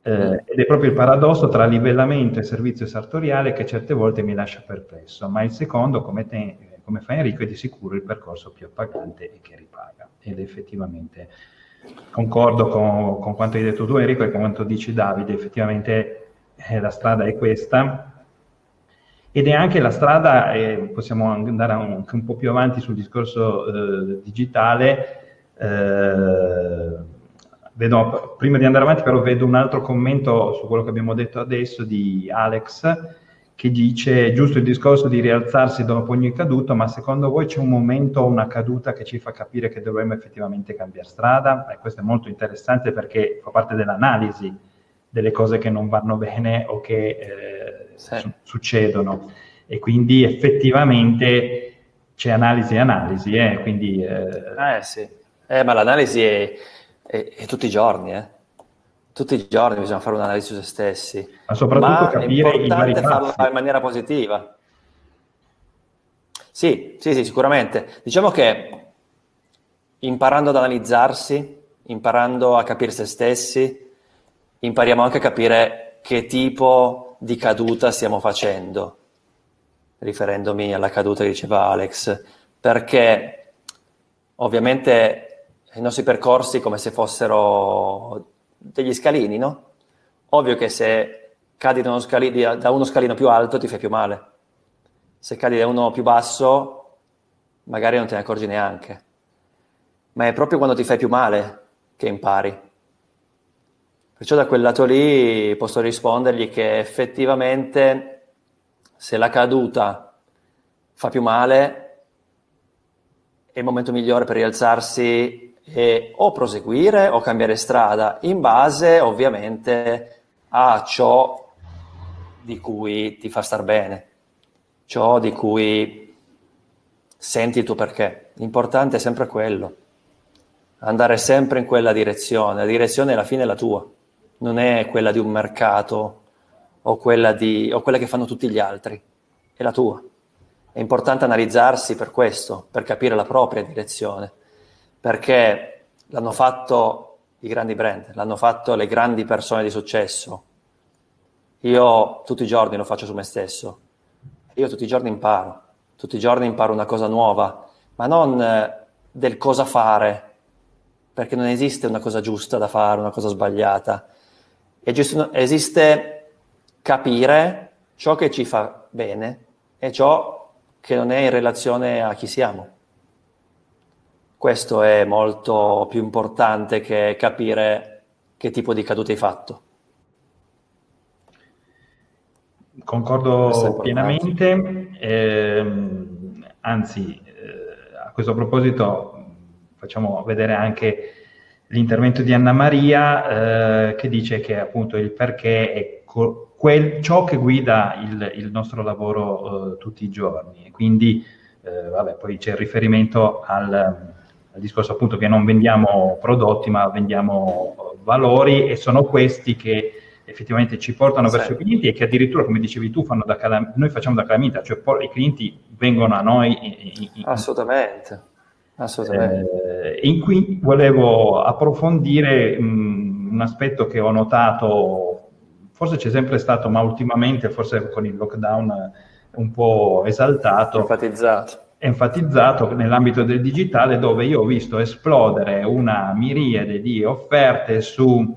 Eh, ed è proprio il paradosso tra livellamento e servizio sartoriale che certe volte mi lascia perplesso, ma il secondo, come, te, come fa Enrico, è di sicuro il percorso più appagante e che ripaga. Ed effettivamente concordo con, con, quanto hai detto tu Enrico e con quanto dici Davide, effettivamente eh, la strada è questa ed è anche la strada, eh, possiamo andare anche un po' più avanti sul discorso eh, digitale, eh, vedo, prima di andare avanti però vedo un altro commento su quello che abbiamo detto adesso di Alex che dice giusto il discorso di rialzarsi dopo ogni caduta, ma secondo voi c'è un momento, una caduta che ci fa capire che dovremmo effettivamente cambiare strada? E questo è molto interessante perché fa parte dell'analisi delle cose che non vanno bene o che eh, sì. su- succedono. E quindi effettivamente c'è analisi e analisi, eh? quindi... Eh, eh sì, eh, ma l'analisi è, è, è tutti i giorni, eh tutti i giorni bisogna fare un'analisi su se stessi, ma soprattutto ma capire è importante farlo in maniera positiva. Sì, sì, sì, sicuramente. Diciamo che imparando ad analizzarsi, imparando a capire se stessi, impariamo anche a capire che tipo di caduta stiamo facendo, riferendomi alla caduta che diceva Alex, perché ovviamente i nostri percorsi come se fossero degli scalini, no? Ovvio che se cadi da uno, scalino, da uno scalino più alto ti fai più male. Se cadi da uno più basso, magari non te ne accorgi neanche. Ma è proprio quando ti fai più male che impari. Perciò da quel lato lì posso rispondergli che effettivamente se la caduta fa più male, è il momento migliore per rialzarsi e o proseguire o cambiare strada, in base ovviamente a ciò di cui ti fa star bene, ciò di cui senti tuo perché. L'importante è sempre quello, andare sempre in quella direzione, la direzione alla fine è la tua, non è quella di un mercato o quella, di, o quella che fanno tutti gli altri, è la tua. È importante analizzarsi per questo, per capire la propria direzione, perché l'hanno fatto i grandi brand, l'hanno fatto le grandi persone di successo, io tutti i giorni lo faccio su me stesso. Io tutti i giorni imparo, tutti i giorni imparo una cosa nuova, ma non eh, del cosa fare, perché non esiste una cosa giusta da fare, una cosa sbagliata. Esiste capire ciò che ci fa bene e ciò che non è in relazione a chi siamo. Questo è molto più importante che capire che tipo di caduta hai fatto. Concordo pienamente, eh, anzi eh, a questo proposito facciamo vedere anche l'intervento di Anna Maria eh, che dice che appunto il perché è co- quel, ciò che guida il, il nostro lavoro eh, tutti i giorni. Quindi eh, vabbè, poi c'è il riferimento al, al discorso appunto che non vendiamo prodotti ma vendiamo valori e sono questi che effettivamente ci portano sì. verso i clienti e che addirittura, come dicevi tu, calam- noi facciamo da calamita, cioè por- i clienti vengono a noi. In, in, Assolutamente. Assolutamente. Eh, in cui volevo approfondire mh, un aspetto che ho notato, forse c'è sempre stato, ma ultimamente, forse con il lockdown un po' esaltato. Enfatizzato. Enfatizzato nell'ambito del digitale, dove io ho visto esplodere una miriade di offerte su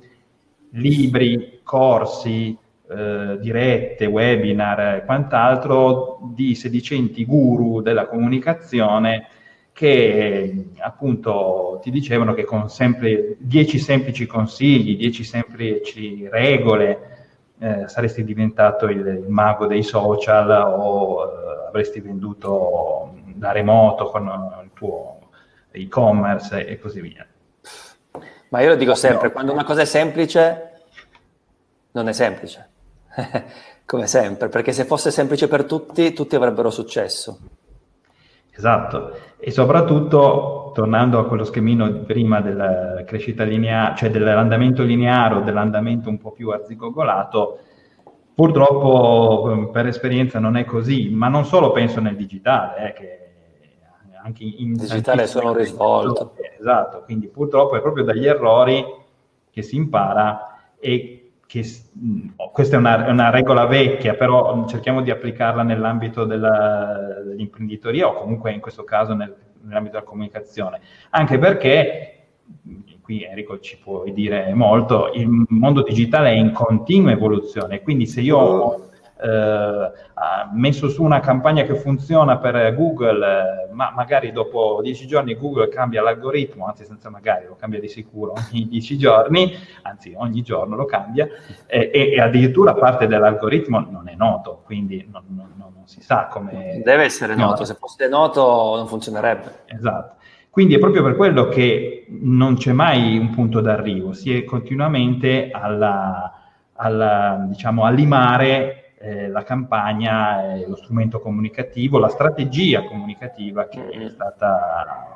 libri, corsi, eh, dirette, webinar e quant'altro di sedicenti guru della comunicazione che appunto ti dicevano che con sempre dieci semplici consigli, dieci semplici regole, eh, saresti diventato il, il, mago dei social o eh, avresti venduto da remoto con il tuo e-commerce e così via. Ma io lo dico sempre, no. quando una cosa è semplice, non è semplice, come sempre, perché se fosse semplice per tutti, tutti avrebbero successo. Esatto, e soprattutto, tornando a quello schemino di prima della crescita lineare, cioè dell'andamento lineare o dell'andamento un po' più arzigogolato, purtroppo ehm, per esperienza non è così, ma non solo penso nel digitale, eh, che anche in digitale sono risvolto. Esatto, quindi purtroppo è proprio dagli errori che si impara e che questa è una, una, regola vecchia, però cerchiamo di applicarla nell'ambito della, dell'imprenditoria o comunque in questo caso nel, nell'ambito della comunicazione, anche perché qui Enrico ci puoi dire molto, il mondo digitale è in continua evoluzione, quindi se io ho ha messo su una campagna che funziona per Google, eh, ma magari dopo dieci giorni Google cambia l'algoritmo, anzi senza magari, lo cambia di sicuro ogni dieci giorni, anzi ogni giorno lo cambia, e, e addirittura parte dell'algoritmo non è noto, quindi non, non, non si sa come... Deve essere noto, se fosse noto non funzionerebbe. Esatto. Quindi è proprio per quello che non c'è mai un punto d'arrivo, si è continuamente alla, alla, diciamo, a limare eh, la campagna, eh, lo strumento comunicativo, la strategia comunicativa che è mm-hmm. stata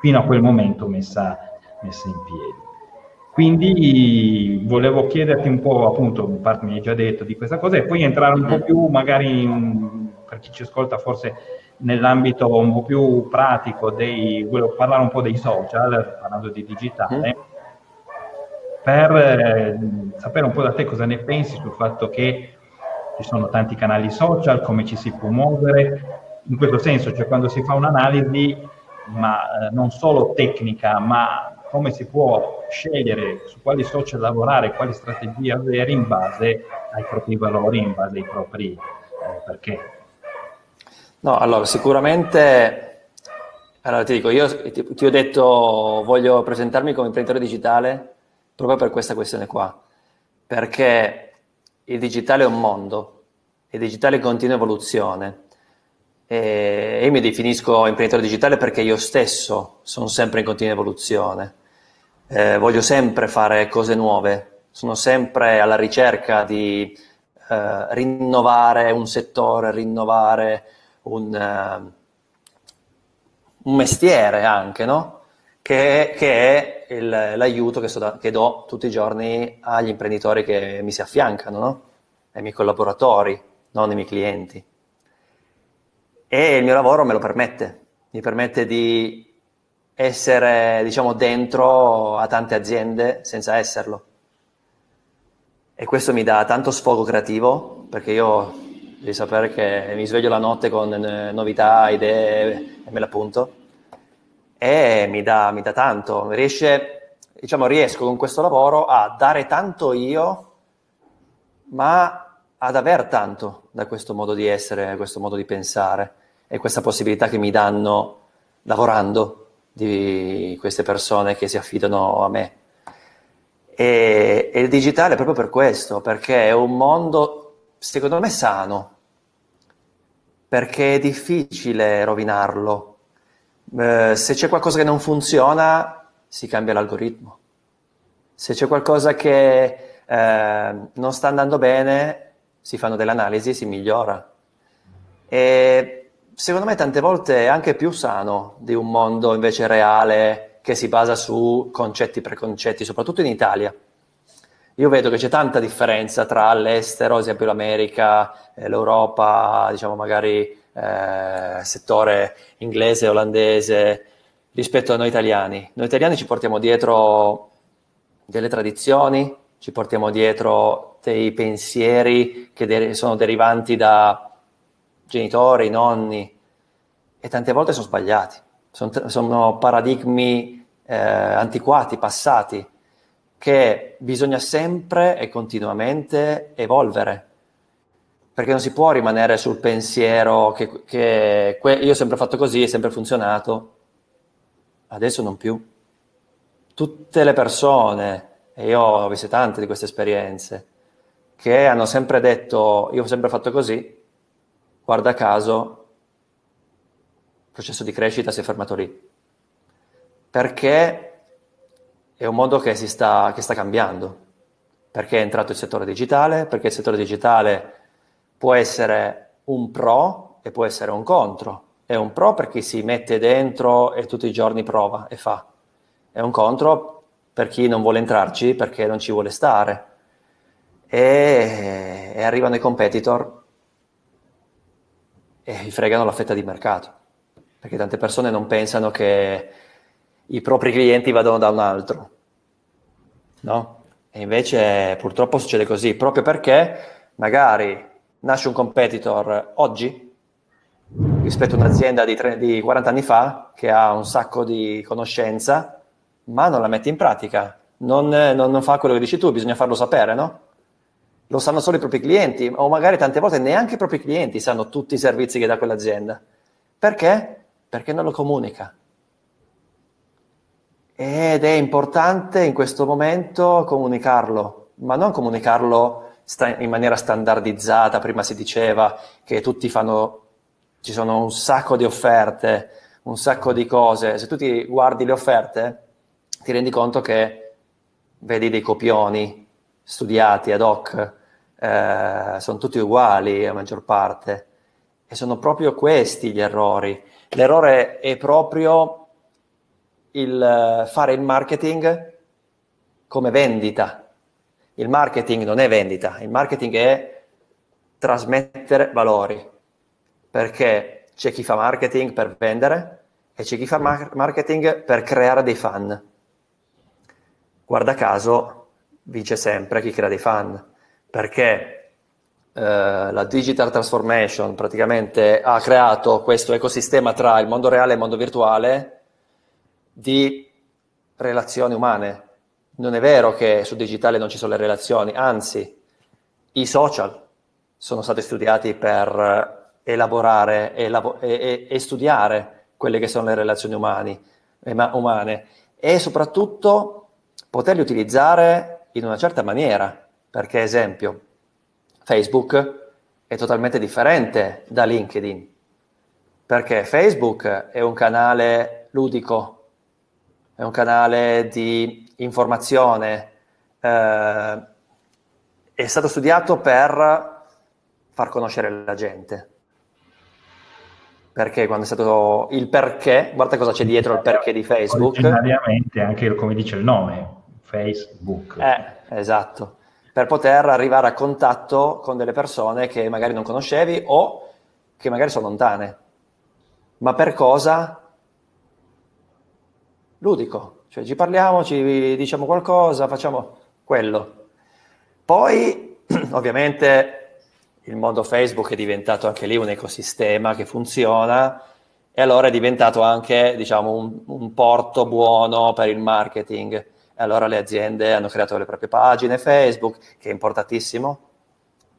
fino a quel momento messa, messa in piedi. Quindi volevo chiederti un po', appunto, in parte mi hai già detto di questa cosa, e poi entrare un po' mm-hmm. più, magari in, per chi ci ascolta, forse nell'ambito un po' più pratico dei, volevo parlare un po' dei social, parlando di digitale, mm. per eh, sapere un po' da te cosa ne pensi sul fatto che ci sono tanti canali social, come ci si può muovere. In questo senso, cioè quando si fa un'analisi, ma eh, non solo tecnica, ma come si può scegliere su quali social lavorare, quali strategie avere in base ai propri valori, in base ai propri eh, perché. No, allora sicuramente allora ti dico, io ti, ti, ho detto voglio presentarmi come imprenditore digitale proprio per questa questione qua, perché il digitale è un mondo, il digitale è in continua evoluzione e io mi definisco imprenditore digitale perché io stesso sono sempre in continua evoluzione, eh, voglio sempre fare cose nuove, sono sempre alla ricerca di eh, rinnovare un settore, rinnovare un... Eh, un mestiere anche, no? Che, che è il, l'aiuto che, da, che, do tutti i giorni agli imprenditori che mi si affiancano, no? ai miei collaboratori, non ai miei clienti. E il mio lavoro me lo permette, mi permette di essere, diciamo, dentro a tante aziende senza esserlo. E questo mi dà tanto sfogo creativo, perché io devi sapere che mi sveglio la notte con eh, novità, idee e me le appunto. E mi dà, mi dà tanto. Riesce, diciamo, riesco con questo lavoro a dare tanto io, ma ad aver tanto da questo modo di essere, questo modo di pensare e questa possibilità che mi danno lavorando di queste persone che si affidano a me. E, e il digitale è proprio per questo, perché è un mondo secondo me sano, perché è difficile rovinarlo. Eh, se c'è qualcosa che non funziona, si cambia l'algoritmo. Se c'è qualcosa che eh, non sta andando bene, si fanno delle analisi e si migliora. E secondo me tante volte è anche più sano di un mondo invece reale che si basa su concetti preconcetti, soprattutto in Italia io vedo che c'è tanta differenza tra l'estero, ad esempio l'America, eh, l'Europa, diciamo magari eh, settore inglese, olandese, rispetto a noi italiani. Noi italiani ci portiamo dietro delle tradizioni, ci portiamo dietro dei pensieri che de- sono derivanti da genitori, nonni, e tante volte sono sbagliati, sono, sono paradigmi eh, antiquati, passati che bisogna sempre e continuamente evolvere, perché non si può rimanere sul pensiero che, che que- io ho sempre fatto così, è sempre funzionato, adesso non più. Tutte le persone, e io ho visto tante di queste esperienze, che hanno sempre detto io ho sempre fatto così, guarda caso, il processo di crescita si è fermato lì. Perché è un mondo che, sta, che sta cambiando, perché è entrato il settore digitale, perché il settore digitale può essere un pro e può essere un contro. È un pro perché si mette dentro e tutti i giorni prova e fa. È un contro per chi non vuole entrarci perché non ci vuole stare. E, e arrivano i competitor e gli fregano la fetta di mercato. Perché tante persone non pensano che i propri clienti vadano da un altro, no? E invece purtroppo succede così, proprio perché magari nasce un competitor oggi rispetto a un'azienda di, tre, di 40 anni fa che ha un sacco di conoscenza, ma non la mette in pratica, non, non, non fa quello che dici tu, bisogna farlo sapere, no? Lo sanno solo i propri clienti, o magari tante volte neanche i propri clienti sanno tutti i servizi che dà quell'azienda. Perché? Perché non lo comunica ed è importante in questo momento comunicarlo, ma non comunicarlo in maniera standardizzata. Prima si diceva che tutti fanno, ci sono un sacco di offerte, un sacco di cose. Se tu ti guardi le offerte, ti rendi conto che vedi dei copioni studiati ad hoc, eh, sono tutti uguali a maggior parte. E sono proprio questi gli errori. L'errore è proprio il eh, fare il marketing come vendita. Il marketing non è vendita, il marketing è trasmettere valori, perché c'è chi fa marketing per vendere e c'è chi fa marketing per creare dei fan. Guarda caso, vince sempre chi crea dei fan, perché eh, la digital transformation praticamente ha creato questo ecosistema tra il mondo reale e il mondo virtuale di relazioni umane. Non è vero che sul digitale non ci sono le relazioni, anzi, i social sono stati studiati per elaborare e, e, e studiare quelle che sono le relazioni umani, umane e soprattutto poterli utilizzare in una certa maniera, perché esempio, Facebook è totalmente differente da LinkedIn, perché Facebook è un canale ludico, è un canale di informazione, eh, è stato studiato per far conoscere la gente. Perché quando è stato il perché, guarda cosa c'è dietro il perché di Facebook. Originariamente anche come dice il nome, Facebook. Eh, esatto. Per poter arrivare a contatto con delle persone che magari non conoscevi o che magari sono lontane. Ma per cosa? Ludico. Cioè ci parliamo, ci diciamo qualcosa, facciamo quello. Poi, ovviamente, il mondo Facebook è diventato anche lì un ecosistema che funziona e allora è diventato anche, diciamo, un, un porto buono per il marketing. E allora le aziende hanno creato le proprie pagine Facebook, che è importantissimo,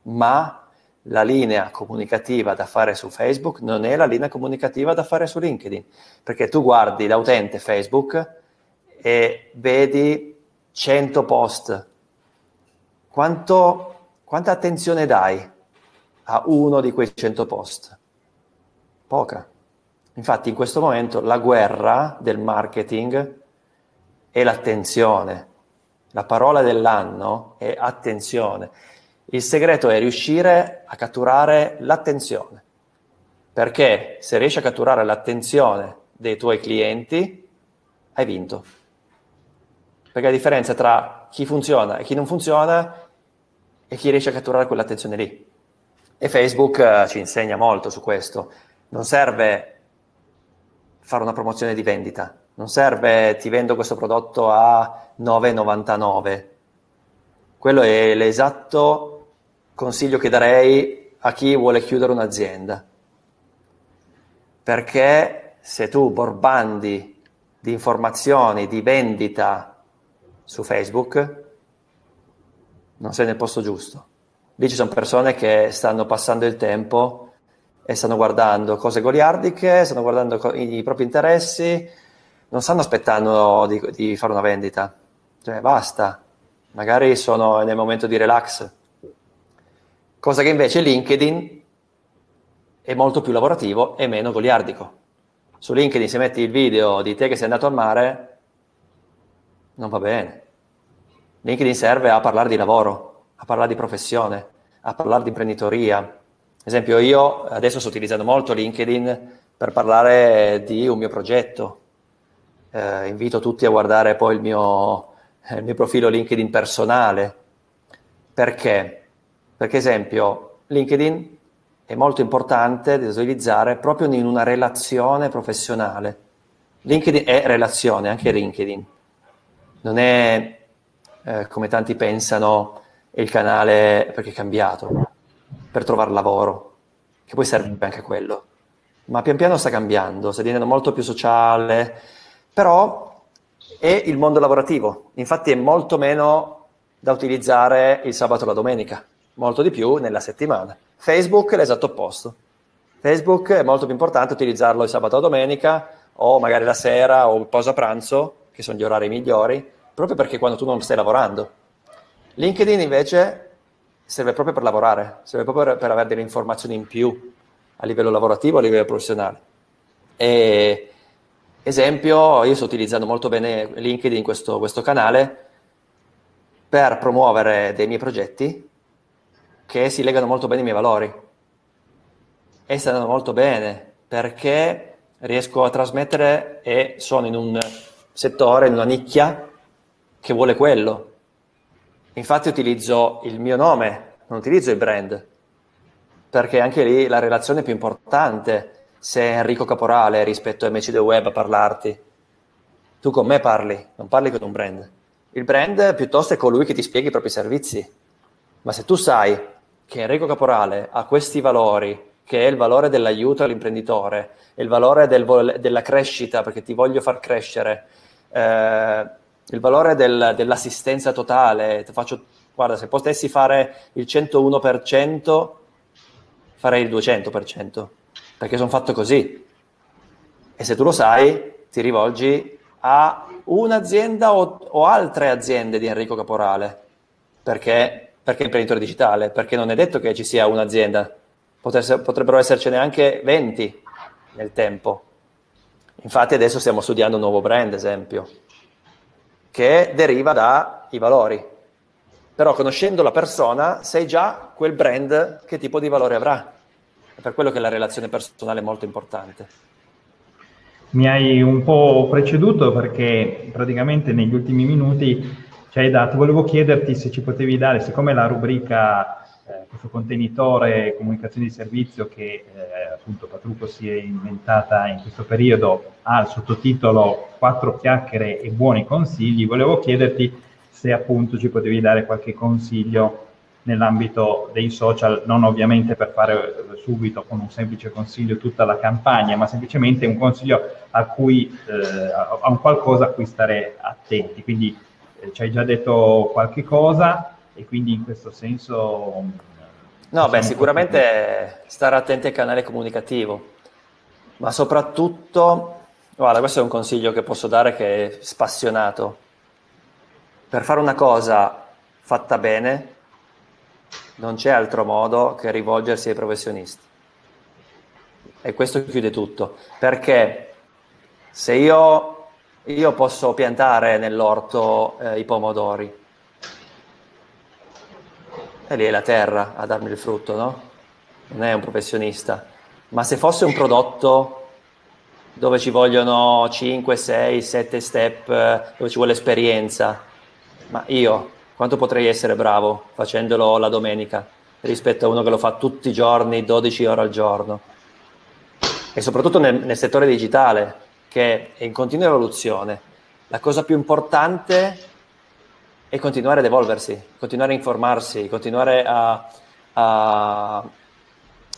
ma la linea comunicativa da fare su Facebook non è la linea comunicativa da fare su LinkedIn, perché tu guardi da utente Facebook e vedi 100 post quanto, quanta attenzione dai a uno di quei 100 post? Poca. Infatti in questo momento la guerra del marketing è l'attenzione. La parola dell'anno è attenzione. Il segreto è riuscire a catturare l'attenzione. Perché se riesci a catturare l'attenzione dei tuoi clienti, hai vinto. Perché la differenza tra chi funziona e chi non funziona e chi riesce a catturare quell'attenzione lì. E Facebook uh, ci insegna molto su questo. Non serve fare una promozione di vendita, non serve ti vendo questo prodotto a 9,99. Quello è l'esatto consiglio che darei a chi vuole chiudere un'azienda. Perché se tu borbandi di informazioni, di vendita su Facebook, non sei nel posto giusto. Lì ci sono persone che stanno passando il tempo e stanno guardando cose goliardiche, stanno guardando i, i propri interessi, non stanno aspettando di, di, fare una vendita. Cioè, basta. Magari sono nel momento di relax. Cosa che invece LinkedIn è molto più lavorativo e meno goliardico. Su LinkedIn se metti il video di te che sei andato al mare, non va bene LinkedIn serve a parlare di lavoro, a parlare di professione, a parlare di imprenditoria. Ad esempio, io adesso sto utilizzando molto LinkedIn per parlare di un mio progetto. Eh, invito tutti a guardare poi il mio, eh, il mio profilo LinkedIn personale. Perché? Perché, esempio, LinkedIn è molto importante da utilizzare proprio in una relazione professionale. LinkedIn è relazione, anche LinkedIn. Non è eh, come tanti pensano, il canale perché è cambiato, per trovare lavoro, che poi serve anche quello. Ma pian piano sta cambiando, sta diventando molto più sociale, però è il mondo lavorativo, infatti è molto meno da utilizzare il sabato e la domenica, molto di più nella settimana. Facebook è l'esatto opposto. Facebook è molto più importante utilizzarlo il sabato la domenica o magari la sera o posa pranzo, che sono gli orari migliori, proprio perché quando tu non stai lavorando. LinkedIn invece serve proprio per lavorare, serve proprio per, avere delle informazioni in più a livello lavorativo, a livello professionale. E, esempio, io sto utilizzando molto bene LinkedIn, questo, questo canale, per promuovere dei miei progetti che si legano molto bene ai miei valori e stanno molto bene perché riesco a trasmettere e sono in un settore, in una nicchia che vuole quello. Infatti utilizzo il mio nome, non utilizzo il brand, perché anche lì la relazione è più importante se è Enrico Caporale rispetto a MC The Web a parlarti. Tu con me parli, non parli con un brand. Il brand piuttosto è colui che ti spiega i propri servizi. Ma se tu sai che Enrico Caporale ha questi valori, che è il valore dell'aiuto all'imprenditore, il valore del, della crescita, perché ti voglio far crescere, eh, il valore del, dell'assistenza totale, faccio, guarda, se potessi fare il 101%, farei il 200%, perché sono fatto così. E se tu lo sai, ti rivolgi a un'azienda o, o altre aziende di Enrico Caporale. Perché? Perché imprenditore digitale? Perché non è detto che ci sia un'azienda, potrebbero essercene anche 20 nel tempo. Infatti adesso stiamo studiando un nuovo brand, esempio, che deriva dai valori. Però conoscendo la persona sai già quel brand che tipo di valore avrà. È per quello che la relazione personale è molto importante. Mi hai un po' preceduto perché praticamente negli ultimi minuti ci hai dato, volevo chiederti se ci potevi dare, siccome la rubrica, questo contenitore comunicazione di servizio che eh, appunto Patrucco si è inventata in questo periodo ha il sottotitolo Quattro chiacchiere e buoni consigli, volevo chiederti se appunto ci potevi dare qualche consiglio nell'ambito dei social, non ovviamente per fare subito con un semplice consiglio tutta la campagna, ma semplicemente un consiglio a cui eh, a un qualcosa a cui stare attenti. Quindi eh, ci hai già detto qualche cosa e quindi in questo senso... No, beh, sicuramente stare attenti al canale comunicativo, ma soprattutto, guarda, questo è un consiglio che posso dare che è spassionato. Per fare una cosa fatta bene, non c'è altro modo che rivolgersi ai professionisti. E questo chiude tutto, perché se io io posso piantare nell'orto eh, i pomodori. E lì è la terra a darmi il frutto, no? Non è un professionista. Ma se fosse un prodotto dove ci vogliono 5, 6, 7 step, dove ci vuole esperienza, ma io quanto potrei essere bravo facendolo la domenica rispetto a uno che lo fa tutti i giorni, 12 ore al giorno? E soprattutto nel, nel settore digitale, che è in continua evoluzione. La cosa più importante è continuare ad evolversi, continuare a informarsi, continuare a, a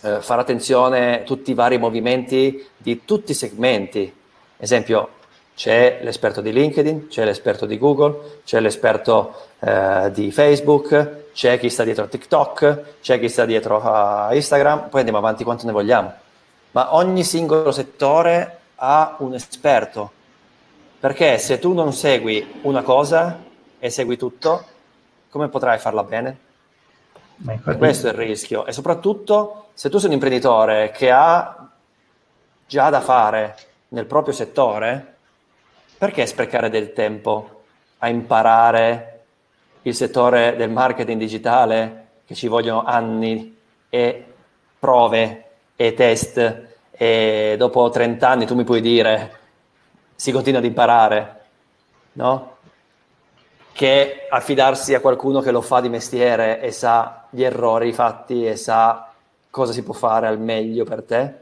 eh, fare attenzione a tutti i vari movimenti di tutti i segmenti. Esempio, c'è l'esperto di LinkedIn, c'è l'esperto di Google, c'è l'esperto eh, di Facebook, c'è chi sta dietro a TikTok, c'è chi sta dietro a Instagram, poi andiamo avanti quanto ne vogliamo. Ma ogni singolo settore a un esperto, perché se tu non segui una cosa e segui tutto, come potrai farla bene? Infatti... Questo è il rischio. E soprattutto se tu sei un imprenditore che ha già da fare nel proprio settore, perché sprecare del tempo a imparare il settore del marketing digitale che ci vogliono anni e prove e test e dopo 30 anni tu mi puoi dire si continua ad imparare, no? Che affidarsi a qualcuno che lo fa di mestiere e sa gli errori fatti e sa cosa si può fare al meglio per te.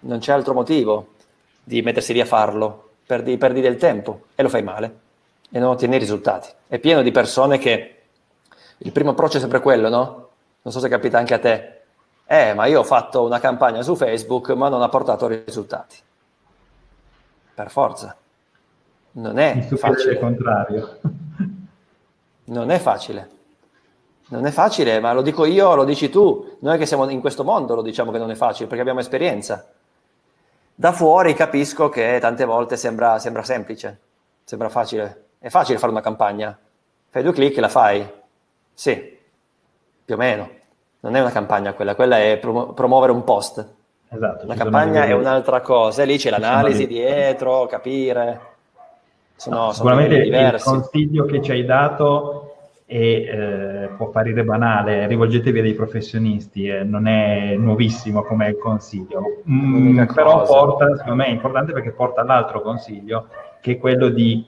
Non c'è altro motivo di mettersi lì a farlo, perdi, perdi del tempo e lo fai male e non ottieni risultati. È pieno di persone che il primo approccio è sempre quello, no? Non so se capita anche a te eh, ma io ho fatto una campagna su Facebook, ma non ha portato risultati. Per forza. Non è facile. Il contrario. Non è facile. Non è facile, ma lo dico io, lo dici tu. Noi che siamo in questo mondo lo diciamo che non è facile perché abbiamo esperienza. Da fuori capisco che tante volte sembra, sembra semplice, sembra facile. È facile fare una campagna. Fai due clic e la fai. Sì, più o meno non è una campagna quella, quella è promu- promuovere un post. Esatto. La campagna è un'altra cosa, e lì c'è l'analisi dietro, capire. Sono, no, sono sicuramente il consiglio che ci hai dato e eh, può apparire banale, rivolgetevi a dei professionisti, eh, non è nuovissimo come consiglio, mm, però porta, secondo me è importante perché porta all'altro consiglio, che è quello di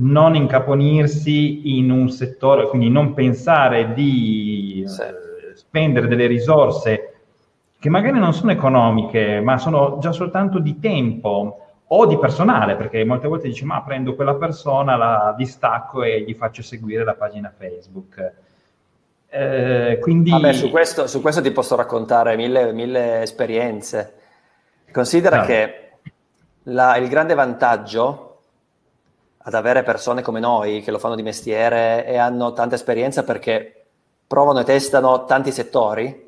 non incaponirsi in un settore, quindi non pensare di... Sì. spendere delle risorse che magari non sono economiche, ma sono già soltanto di tempo o di personale, perché molte volte dici, ma prendo quella persona, la distacco e gli faccio seguire la pagina Facebook. Eh, quindi... Vabbè, su questo, su questo, ti posso raccontare mille, mille esperienze. Considera ah. che la, il grande vantaggio ad avere persone come noi che lo fanno di mestiere e hanno tanta esperienza perché provano e testano tanti settori,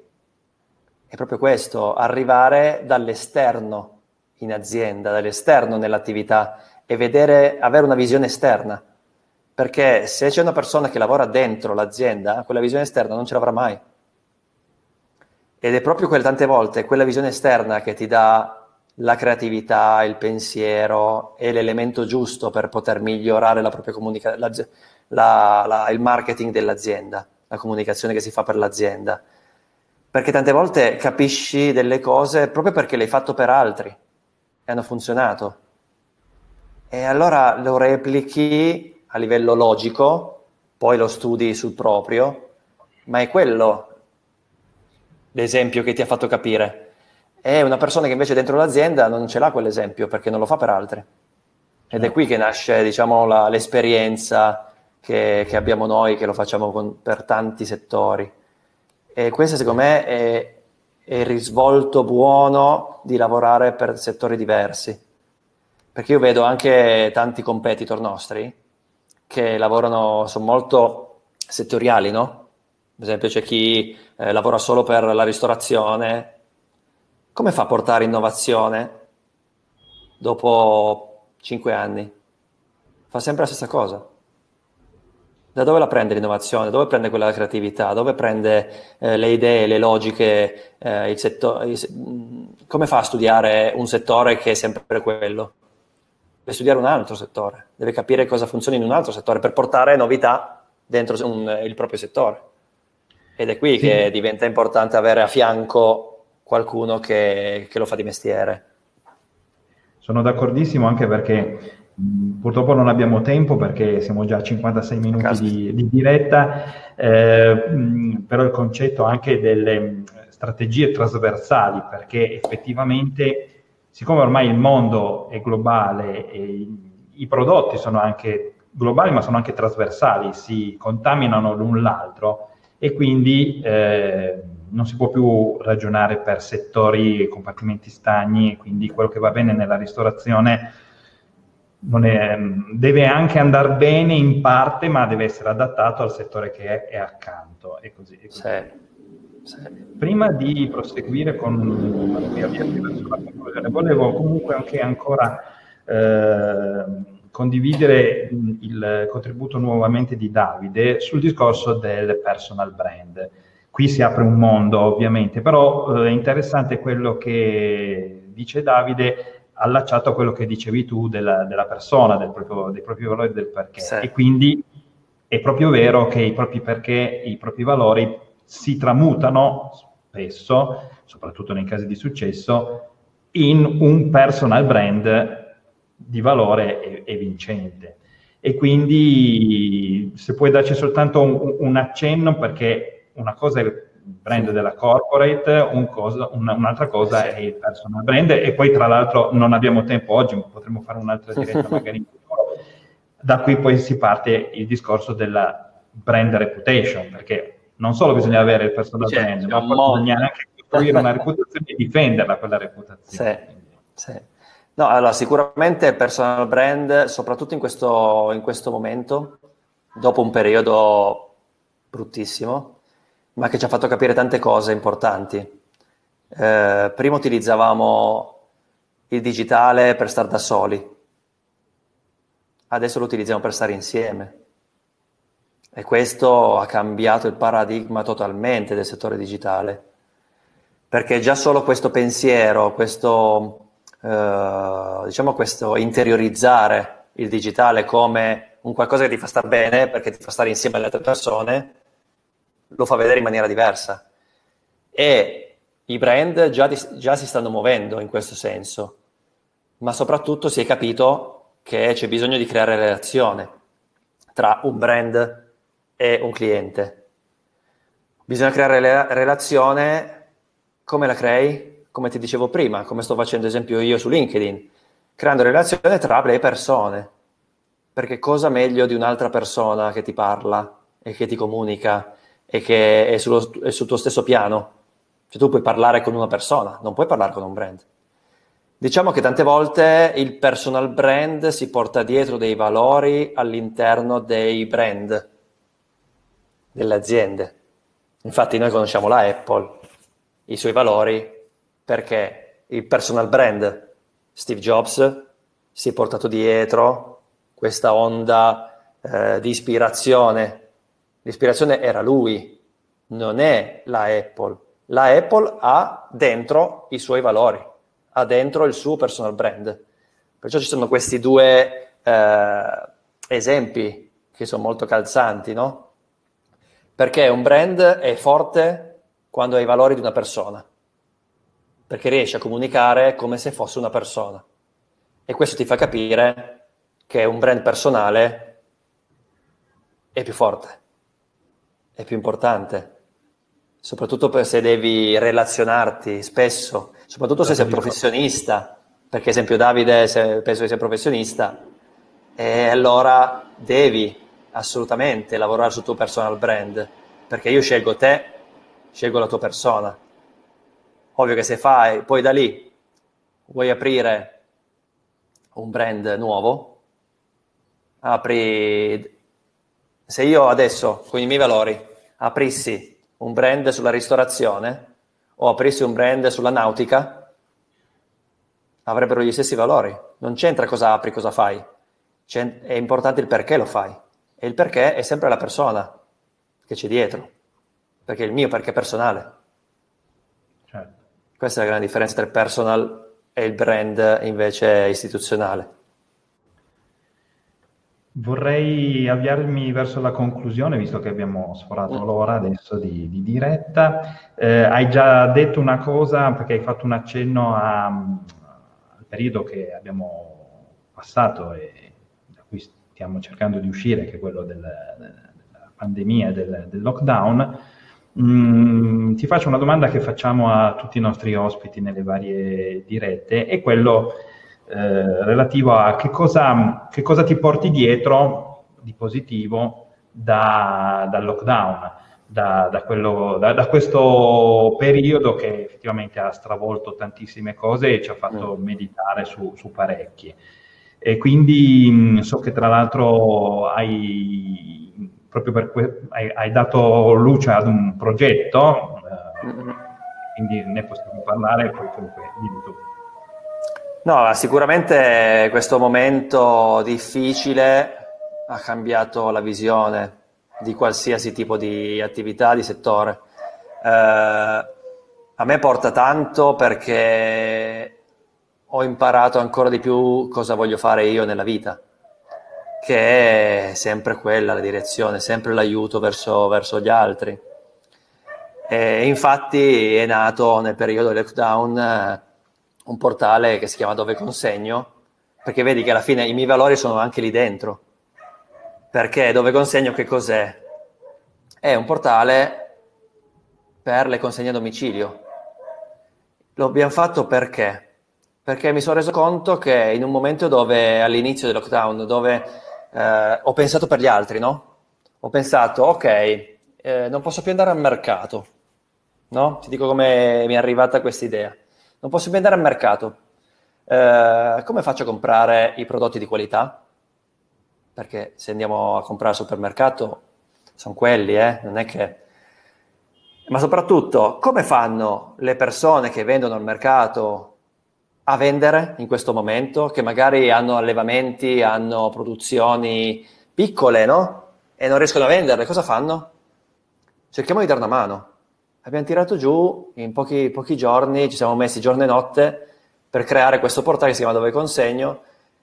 è proprio questo, arrivare dall'esterno in azienda, dall'esterno nell'attività e vedere, avere una visione esterna. Perché se c'è una persona che lavora dentro l'azienda, quella visione esterna non ce l'avrà mai. Ed è proprio quelle tante volte quella visione esterna che ti dà la creatività, il pensiero e l'elemento giusto per poter migliorare la propria la, il marketing dell'azienda, la comunicazione che si fa per l'azienda. Perché tante volte capisci delle cose proprio perché le hai fatto per altri e hanno funzionato. E allora lo replichi a livello logico, poi lo studi sul proprio, ma è quello l'esempio che ti ha fatto capire. È una persona che invece dentro l'azienda non ce l'ha quell'esempio perché non lo fa per altri. Ed è qui che nasce, diciamo, la, l'esperienza che, che, abbiamo noi, che lo facciamo con, per tanti settori. E questo, secondo me, è, è il risvolto buono di lavorare per settori diversi. Perché io vedo anche tanti competitor nostri che lavorano, sono molto settoriali, no? Ad esempio c'è chi eh, lavora solo per la ristorazione. Come fa a portare innovazione dopo cinque anni? Fa sempre la stessa cosa. Da dove la prende l'innovazione? Dove prende quella creatività? Dove prende eh, le idee, le logiche, eh, il settore? Il, come fa a studiare un settore che è sempre quello? Deve studiare un altro settore, deve capire cosa funziona in un altro settore per portare novità dentro un, il proprio settore. Ed è qui sì. che diventa importante avere a fianco qualcuno che, che lo fa di mestiere. Sono d'accordissimo anche perché purtroppo non abbiamo tempo perché siamo già a 56 minuti di, di, diretta, eh, però il concetto anche delle strategie trasversali, perché effettivamente, siccome ormai il mondo è globale e i, i prodotti sono anche globali ma sono anche trasversali, si contaminano l'un l'altro, e quindi eh, non si può più ragionare per settori e compartimenti stagni, quindi quello che va bene nella ristorazione è, deve anche andare bene in parte, ma deve essere adattato al settore che è, è accanto. E così, e così. Sì, sì. Prima di proseguire con la conclusione, volevo comunque anche ancora eh, condividere il contributo nuovamente di Davide sul discorso del personal brand. Qui si apre un mondo ovviamente, però eh, è interessante quello che dice Davide allacciato a quello che dicevi tu della, della persona, del proprio, dei propri valori del perché. Sì. E quindi è proprio vero che i propri perché, i propri valori si tramutano spesso, soprattutto nei casi di successo, in un personal brand di valore e, e vincente. E quindi se puoi darci soltanto un, un, accenno, perché una cosa è brand della corporate, un cosa, un, un'altra cosa è il personal brand e poi tra l'altro non abbiamo tempo oggi, potremmo fare un'altra diretta magari in futuro. Da qui poi si parte il discorso della brand reputation, perché non solo bisogna avere il personal certo, brand, ma bisogna anche costruire una reputazione e difenderla quella reputazione. Sì, sì. No, allora sicuramente personal brand, soprattutto in questo, in questo momento, dopo un periodo bruttissimo, ma che ci ha fatto capire tante cose importanti. Eh, prima utilizzavamo il digitale per stare da soli, adesso lo utilizziamo per stare insieme. E questo ha cambiato il paradigma totalmente del settore digitale, perché già solo questo pensiero, questo eh, diciamo questo interiorizzare il digitale come un qualcosa che ti fa stare bene perché ti fa stare insieme alle altre persone, lo fa vedere in maniera diversa. E i brand già, già si stanno muovendo in questo senso, ma soprattutto si è capito che c'è bisogno di creare relazione tra un brand e un cliente. Bisogna creare la relazione, come la crei? come ti dicevo prima, come sto facendo esempio io su LinkedIn, creando relazione tra le persone. Perché cosa meglio di un'altra persona che ti parla e che ti comunica e che è, sullo, è sul tuo stesso piano? Cioè tu puoi parlare con una persona, non puoi parlare con un brand. Diciamo che tante volte il personal brand si porta dietro dei valori all'interno dei brand delle aziende. Infatti noi conosciamo la Apple, i suoi valori, perché il personal brand Steve Jobs si è portato dietro questa onda eh, di ispirazione. L'ispirazione era lui, non è la Apple. La Apple ha dentro i suoi valori ha dentro il suo personal brand. Perciò ci sono questi due eh, esempi che sono molto calzanti, no? Perché un brand è forte quando ha i valori di una persona, perché riesce a comunicare come se fosse una persona. E questo ti fa capire che un brand personale è più forte, è più importante, soprattutto se devi relazionarti spesso soprattutto se sei professionista, perché esempio Davide se, penso che sia professionista, e allora devi assolutamente lavorare sul tuo personal brand, perché io scelgo te, scelgo la tua persona. Ovvio che se fai, poi da lì vuoi aprire un brand nuovo, apri, se io adesso con i miei valori aprissi un brand sulla ristorazione, o aprissi un brand sulla nautica, avrebbero gli stessi valori. Non c'entra cosa apri, cosa fai. C'è, è importante il perché lo fai. E il perché è sempre la persona che c'è dietro. Perché il mio perché è personale. Certo. Questa è la grande differenza tra il personal e il brand invece istituzionale. Vorrei avviarmi verso la conclusione, visto che abbiamo sforato mm. l'ora adesso di, di diretta. Eh, hai già detto una cosa, perché hai fatto un accenno a, al periodo che abbiamo passato e da cui stiamo cercando di uscire, che è quello del, della pandemia, del, del lockdown. Mm, ti faccio una domanda che facciamo a tutti i nostri ospiti nelle varie dirette, è quello eh, relativo a che cosa, che cosa, ti porti dietro di positivo da, dal lockdown, da, da, quello, da, questo periodo che effettivamente ha stravolto tantissime cose e ci ha fatto mm. meditare su, su parecchi. E quindi mh, so che tra l'altro hai, proprio per que- hai, hai dato luce ad un progetto, eh, mm-hmm. quindi ne possiamo parlare, poi comunque dimmi tu. No, sicuramente questo momento difficile ha cambiato la visione di qualsiasi tipo di attività, di settore. Eh, a me porta tanto perché ho imparato ancora di più cosa voglio fare io nella vita, che è sempre quella la direzione, sempre l'aiuto verso, verso gli altri. E infatti è nato nel periodo del lockdown un portale che si chiama Dove Consegno, perché vedi che alla fine i miei valori sono anche lì dentro. Perché Dove Consegno che cos'è? È un portale per le consegne a domicilio. Lo abbiamo fatto perché? Perché mi sono reso conto che in un momento dove all'inizio del lockdown, dove eh, ho pensato per gli altri, no? Ho pensato, ok, eh, non posso più andare al mercato, no? Ti dico come mi è arrivata questa idea non posso più andare al mercato. Eh, come faccio a comprare i prodotti di qualità? Perché se andiamo a comprare al supermercato sono quelli, eh? non è che... Ma soprattutto, come fanno le persone che vendono al mercato a vendere in questo momento, che magari hanno allevamenti, hanno produzioni piccole, no? E non riescono a venderle, cosa fanno? Cerchiamo di dare una mano abbiamo tirato giù in pochi, pochi, giorni, ci siamo messi giorno e notte per creare questo portale che si chiama Dove Consegno,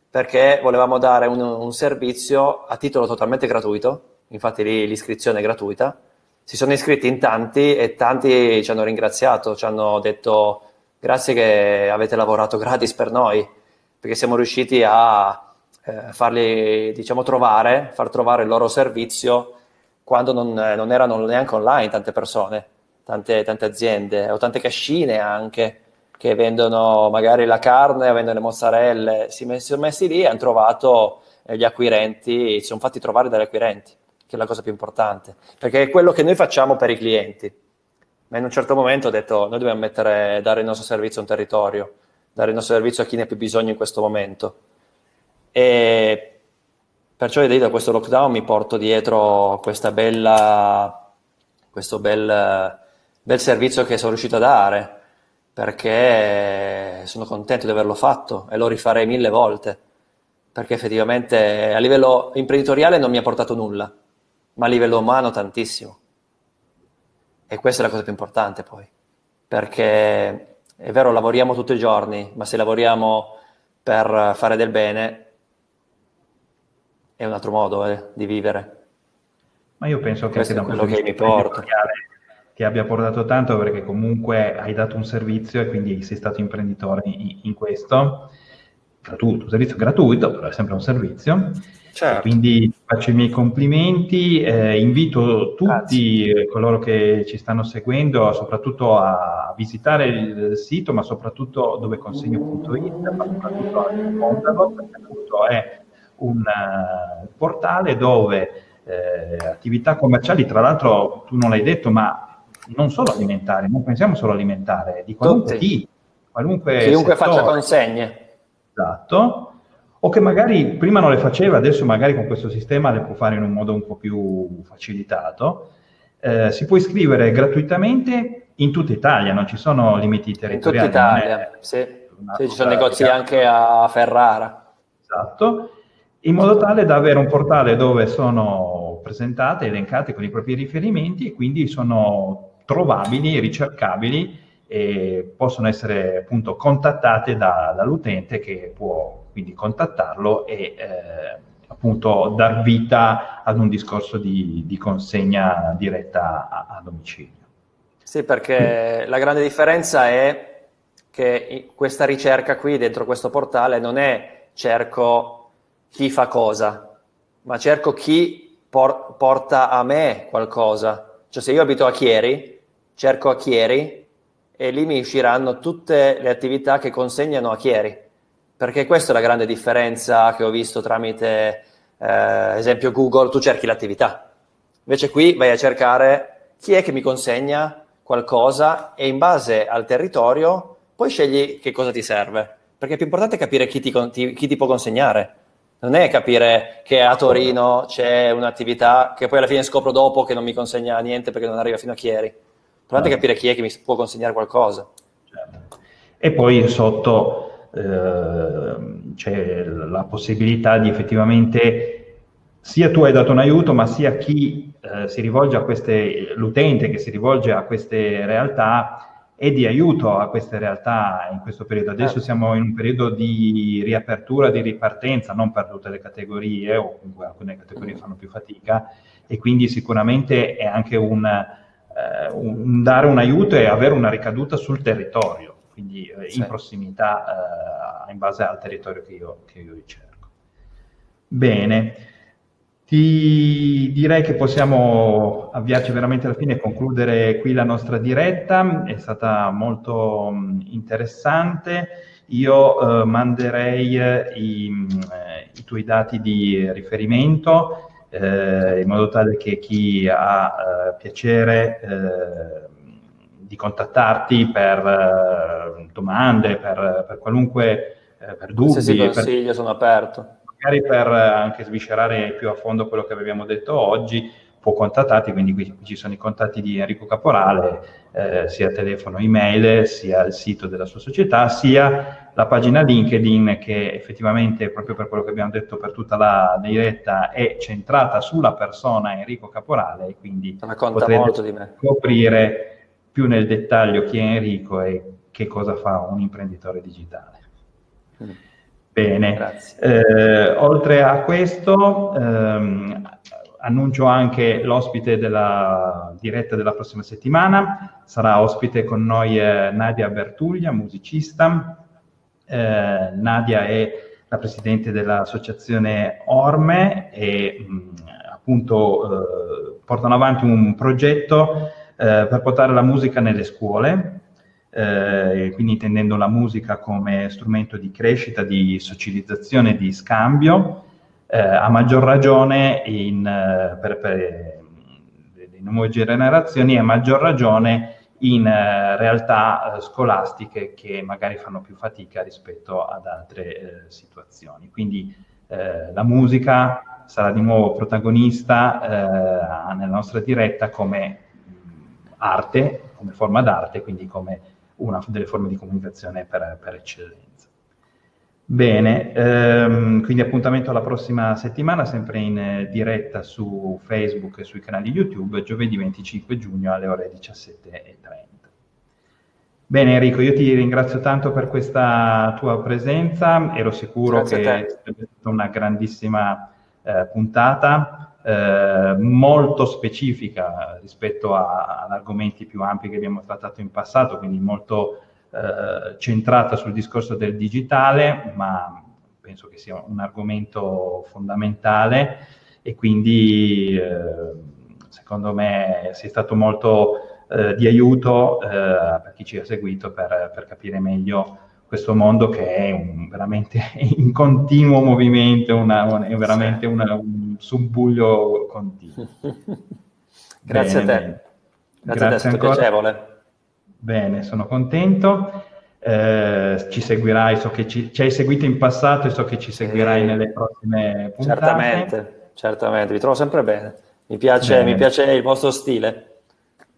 perché volevamo dare un, un servizio a titolo totalmente gratuito, infatti lì l'iscrizione è gratuita. Si sono iscritti in tanti e tanti ci hanno ringraziato, ci hanno detto grazie che avete lavorato gratis per noi, perché siamo riusciti a eh, farli, diciamo, trovare, far trovare il loro servizio quando non, non erano neanche online tante persone tante, tante aziende o tante cascine anche che vendono magari la carne o vendono le mozzarelle, si sono messi lì e hanno trovato eh, gli acquirenti, si sono fatti trovare dagli acquirenti, che è la cosa più importante, perché è quello che noi facciamo per i clienti. Ma in un certo momento ho detto, noi dobbiamo mettere, dare il nostro servizio a un territorio, dare il nostro servizio a chi ne ha più bisogno in questo momento. E perciò io da questo lockdown mi porto dietro questa bella, questo bel, bel servizio che sono riuscito a dare, perché sono contento di averlo fatto e lo rifarei mille volte, perché effettivamente a livello imprenditoriale non mi ha portato nulla, ma a livello umano tantissimo. E questa è la cosa più importante poi, perché è vero, lavoriamo tutti i giorni, ma se lavoriamo per fare del bene è un altro modo eh, di vivere. Ma io penso che Questo è quello che mi porta. Ti abbia portato tanto perché comunque hai dato un servizio e quindi sei stato imprenditore in, in questo. Gratuito, un servizio gratuito, però è sempre un servizio. Certo. Quindi faccio i miei complimenti, eh, invito tutti Grazie. coloro che ci stanno seguendo soprattutto a visitare il sito, ma soprattutto dove consegno.it, ma soprattutto a diffonderlo, perché è un uh, portale dove eh, attività commerciali, tra l'altro tu non l'hai detto, ma non solo alimentari, non pensiamo solo alimentare, di qualunque tipo, qualunque Chiunque settore. faccia consegne. Esatto o che magari prima non le faceva, adesso magari con questo sistema le può fare in un modo un po' più facilitato. Eh, si può iscrivere gratuitamente in tutta Italia, non ci sono limiti territoriali. In tutta Italia, sì. sì. ci sono negozi anche a Ferrara. Esatto, in modo tale da avere un portale dove sono presentate, elencate con i propri riferimenti e quindi sono trovabili, ricercabili e possono essere appunto contattate da, dall'utente che può quindi contattarlo e eh, appunto dar vita ad un discorso di, di consegna diretta a, a, domicilio. Sì, perché la grande differenza è che questa ricerca qui dentro questo portale non è cerco chi fa cosa, ma cerco chi por- porta a me qualcosa. Cioè se io abito a Chieri, cerco a Chieri e lì mi usciranno tutte le attività che consegnano a Chieri perché questa è la grande differenza che ho visto tramite, eh, esempio, Google, tu cerchi l'attività. Invece qui vai a cercare chi è che mi consegna qualcosa e in base al territorio poi scegli che cosa ti serve. Perché è più importante capire chi ti, ti, chi ti può consegnare. Non è capire che a Torino c'è un'attività che poi alla fine scopro dopo che non mi consegna niente perché non arriva fino a Chieri. L'importante è capire chi è che mi può consegnare qualcosa. Certo. E poi sotto Ehm, c'è la possibilità di effettivamente sia tu hai dato un aiuto, ma sia chi eh, si rivolge a queste, l'utente che si rivolge a queste realtà è di aiuto a queste realtà in questo periodo. Adesso certo. siamo in un periodo di riapertura, di ripartenza, non per tutte le categorie, o comunque alcune categorie fanno più fatica, e quindi sicuramente è anche un, eh, un dare un aiuto e avere una ricaduta sul territorio quindi eh, in prossimità eh, in base al territorio che io, che io ricerco. Bene, ti direi che possiamo avviarci veramente alla fine e concludere qui la nostra diretta, è stata molto mh, interessante. Io eh, manderei eh, i, eh, i, tuoi dati di riferimento eh, in modo tale che chi ha eh, piacere di contattarti per uh, domande, per, per qualunque uh, per dubbi. Qualsiasi consiglio, per, sono aperto. Magari per anche sviscerare più a fondo quello che abbiamo detto oggi, può contattarti, quindi qui, ci sono i contatti di Enrico Caporale, eh, sia telefono, email, sia il sito della sua società, sia la pagina LinkedIn che effettivamente, proprio per quello che abbiamo detto per tutta la diretta, è centrata sulla persona Enrico Caporale e quindi me. scoprire più nel dettaglio chi è Enrico e che cosa fa un imprenditore digitale. Mm. Bene, eh, oltre a questo ehm, annuncio anche l'ospite della diretta della prossima settimana, sarà ospite con noi eh, Nadia Bertuglia, musicista. Eh, Nadia è la presidente dell'associazione Orme e mh, mm, appunto eh, portano avanti un progetto eh, per portare la musica nelle scuole, eh, quindi intendendo la musica come strumento di crescita, di socializzazione, di scambio, eh, a maggior ragione in, eh, per, per le nuove generazioni, a maggior ragione in eh, realtà eh, scolastiche che magari fanno più fatica rispetto ad altre situazioni. Quindi la musica sarà di nuovo protagonista nella nostra diretta come arte, come forma d'arte, quindi come una delle forme di comunicazione per, per eccellenza. Bene, ehm, quindi appuntamento alla prossima settimana, sempre in eh, diretta su Facebook e sui canali YouTube, giovedì 25 giugno alle ore 17.30. Bene Enrico, io ti ringrazio tanto per questa tua presenza, ero sicuro Grazie che sarebbe stata una grandissima eh, puntata, eh, molto specifica rispetto a, ad argomenti più ampi che abbiamo trattato in passato, quindi molto eh, centrata sul discorso del digitale, ma penso che sia un argomento fondamentale e quindi eh, secondo me sei stato molto eh, di aiuto eh, per chi ci ha seguito per, per, capire meglio questo mondo che è un, veramente in continuo movimento, una, è veramente una, un subbuglio continuo. Grazie bene, a te. Grazie, Grazie a te, è stato piacevole. Bene, sono contento. Eh, ci seguirai, so che ci, ci, hai seguito in passato e so che ci seguirai sì. nelle prossime puntate. Certamente, certamente, vi trovo sempre bene. Mi piace, mi piace il vostro stile.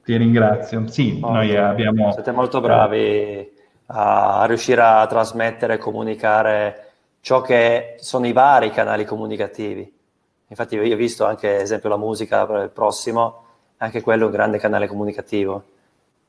Ti ringrazio. Sì, molto. noi abbiamo... Siete molto bravi a riuscire a trasmettere e comunicare ciò che sono i vari canali comunicativi. Infatti io ho visto anche, ad esempio, la musica per il prossimo, anche quello è un grande canale comunicativo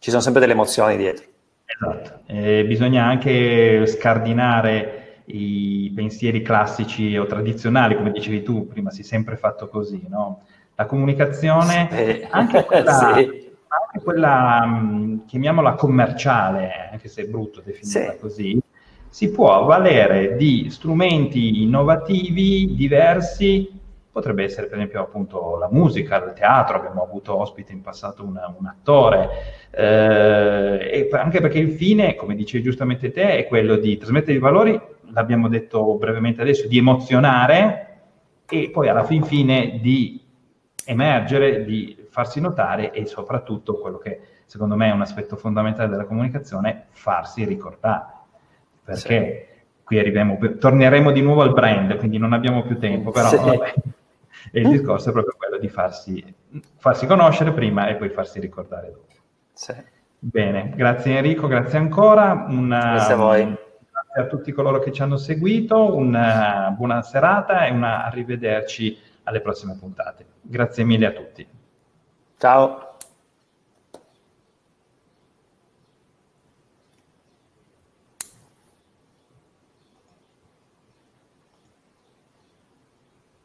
ci sono sempre delle emozioni dietro. Esatto, eh, bisogna anche scardinare i pensieri classici o tradizionali, come dicevi tu, prima si è sempre fatto così, no? La comunicazione, sì. anche quella, sì. anche quella mm, chiamiamola commerciale, anche se è brutto definirla sì. così, si può avvalere di strumenti innovativi, diversi, Potrebbe essere per esempio appunto la musica, il teatro, abbiamo avuto ospite in passato una, un attore, eh, e anche perché il fine, come dicevi giustamente te, è quello di trasmettere i valori, l'abbiamo detto brevemente adesso, di emozionare e poi alla fin fine di emergere, di farsi notare e soprattutto quello che secondo me è un aspetto fondamentale della comunicazione, farsi ricordare. Perché sì. qui arriviamo, torneremo di nuovo al brand, quindi non abbiamo più tempo, però sì. E il mm. discorso è proprio quello di farsi, farsi conoscere prima e poi farsi ricordare dopo. Sì. Bene, grazie Enrico, grazie ancora. Una, grazie a voi. Grazie a tutti coloro che ci hanno seguito, una buona serata e una arrivederci alle prossime puntate. Grazie mille a tutti. Ciao.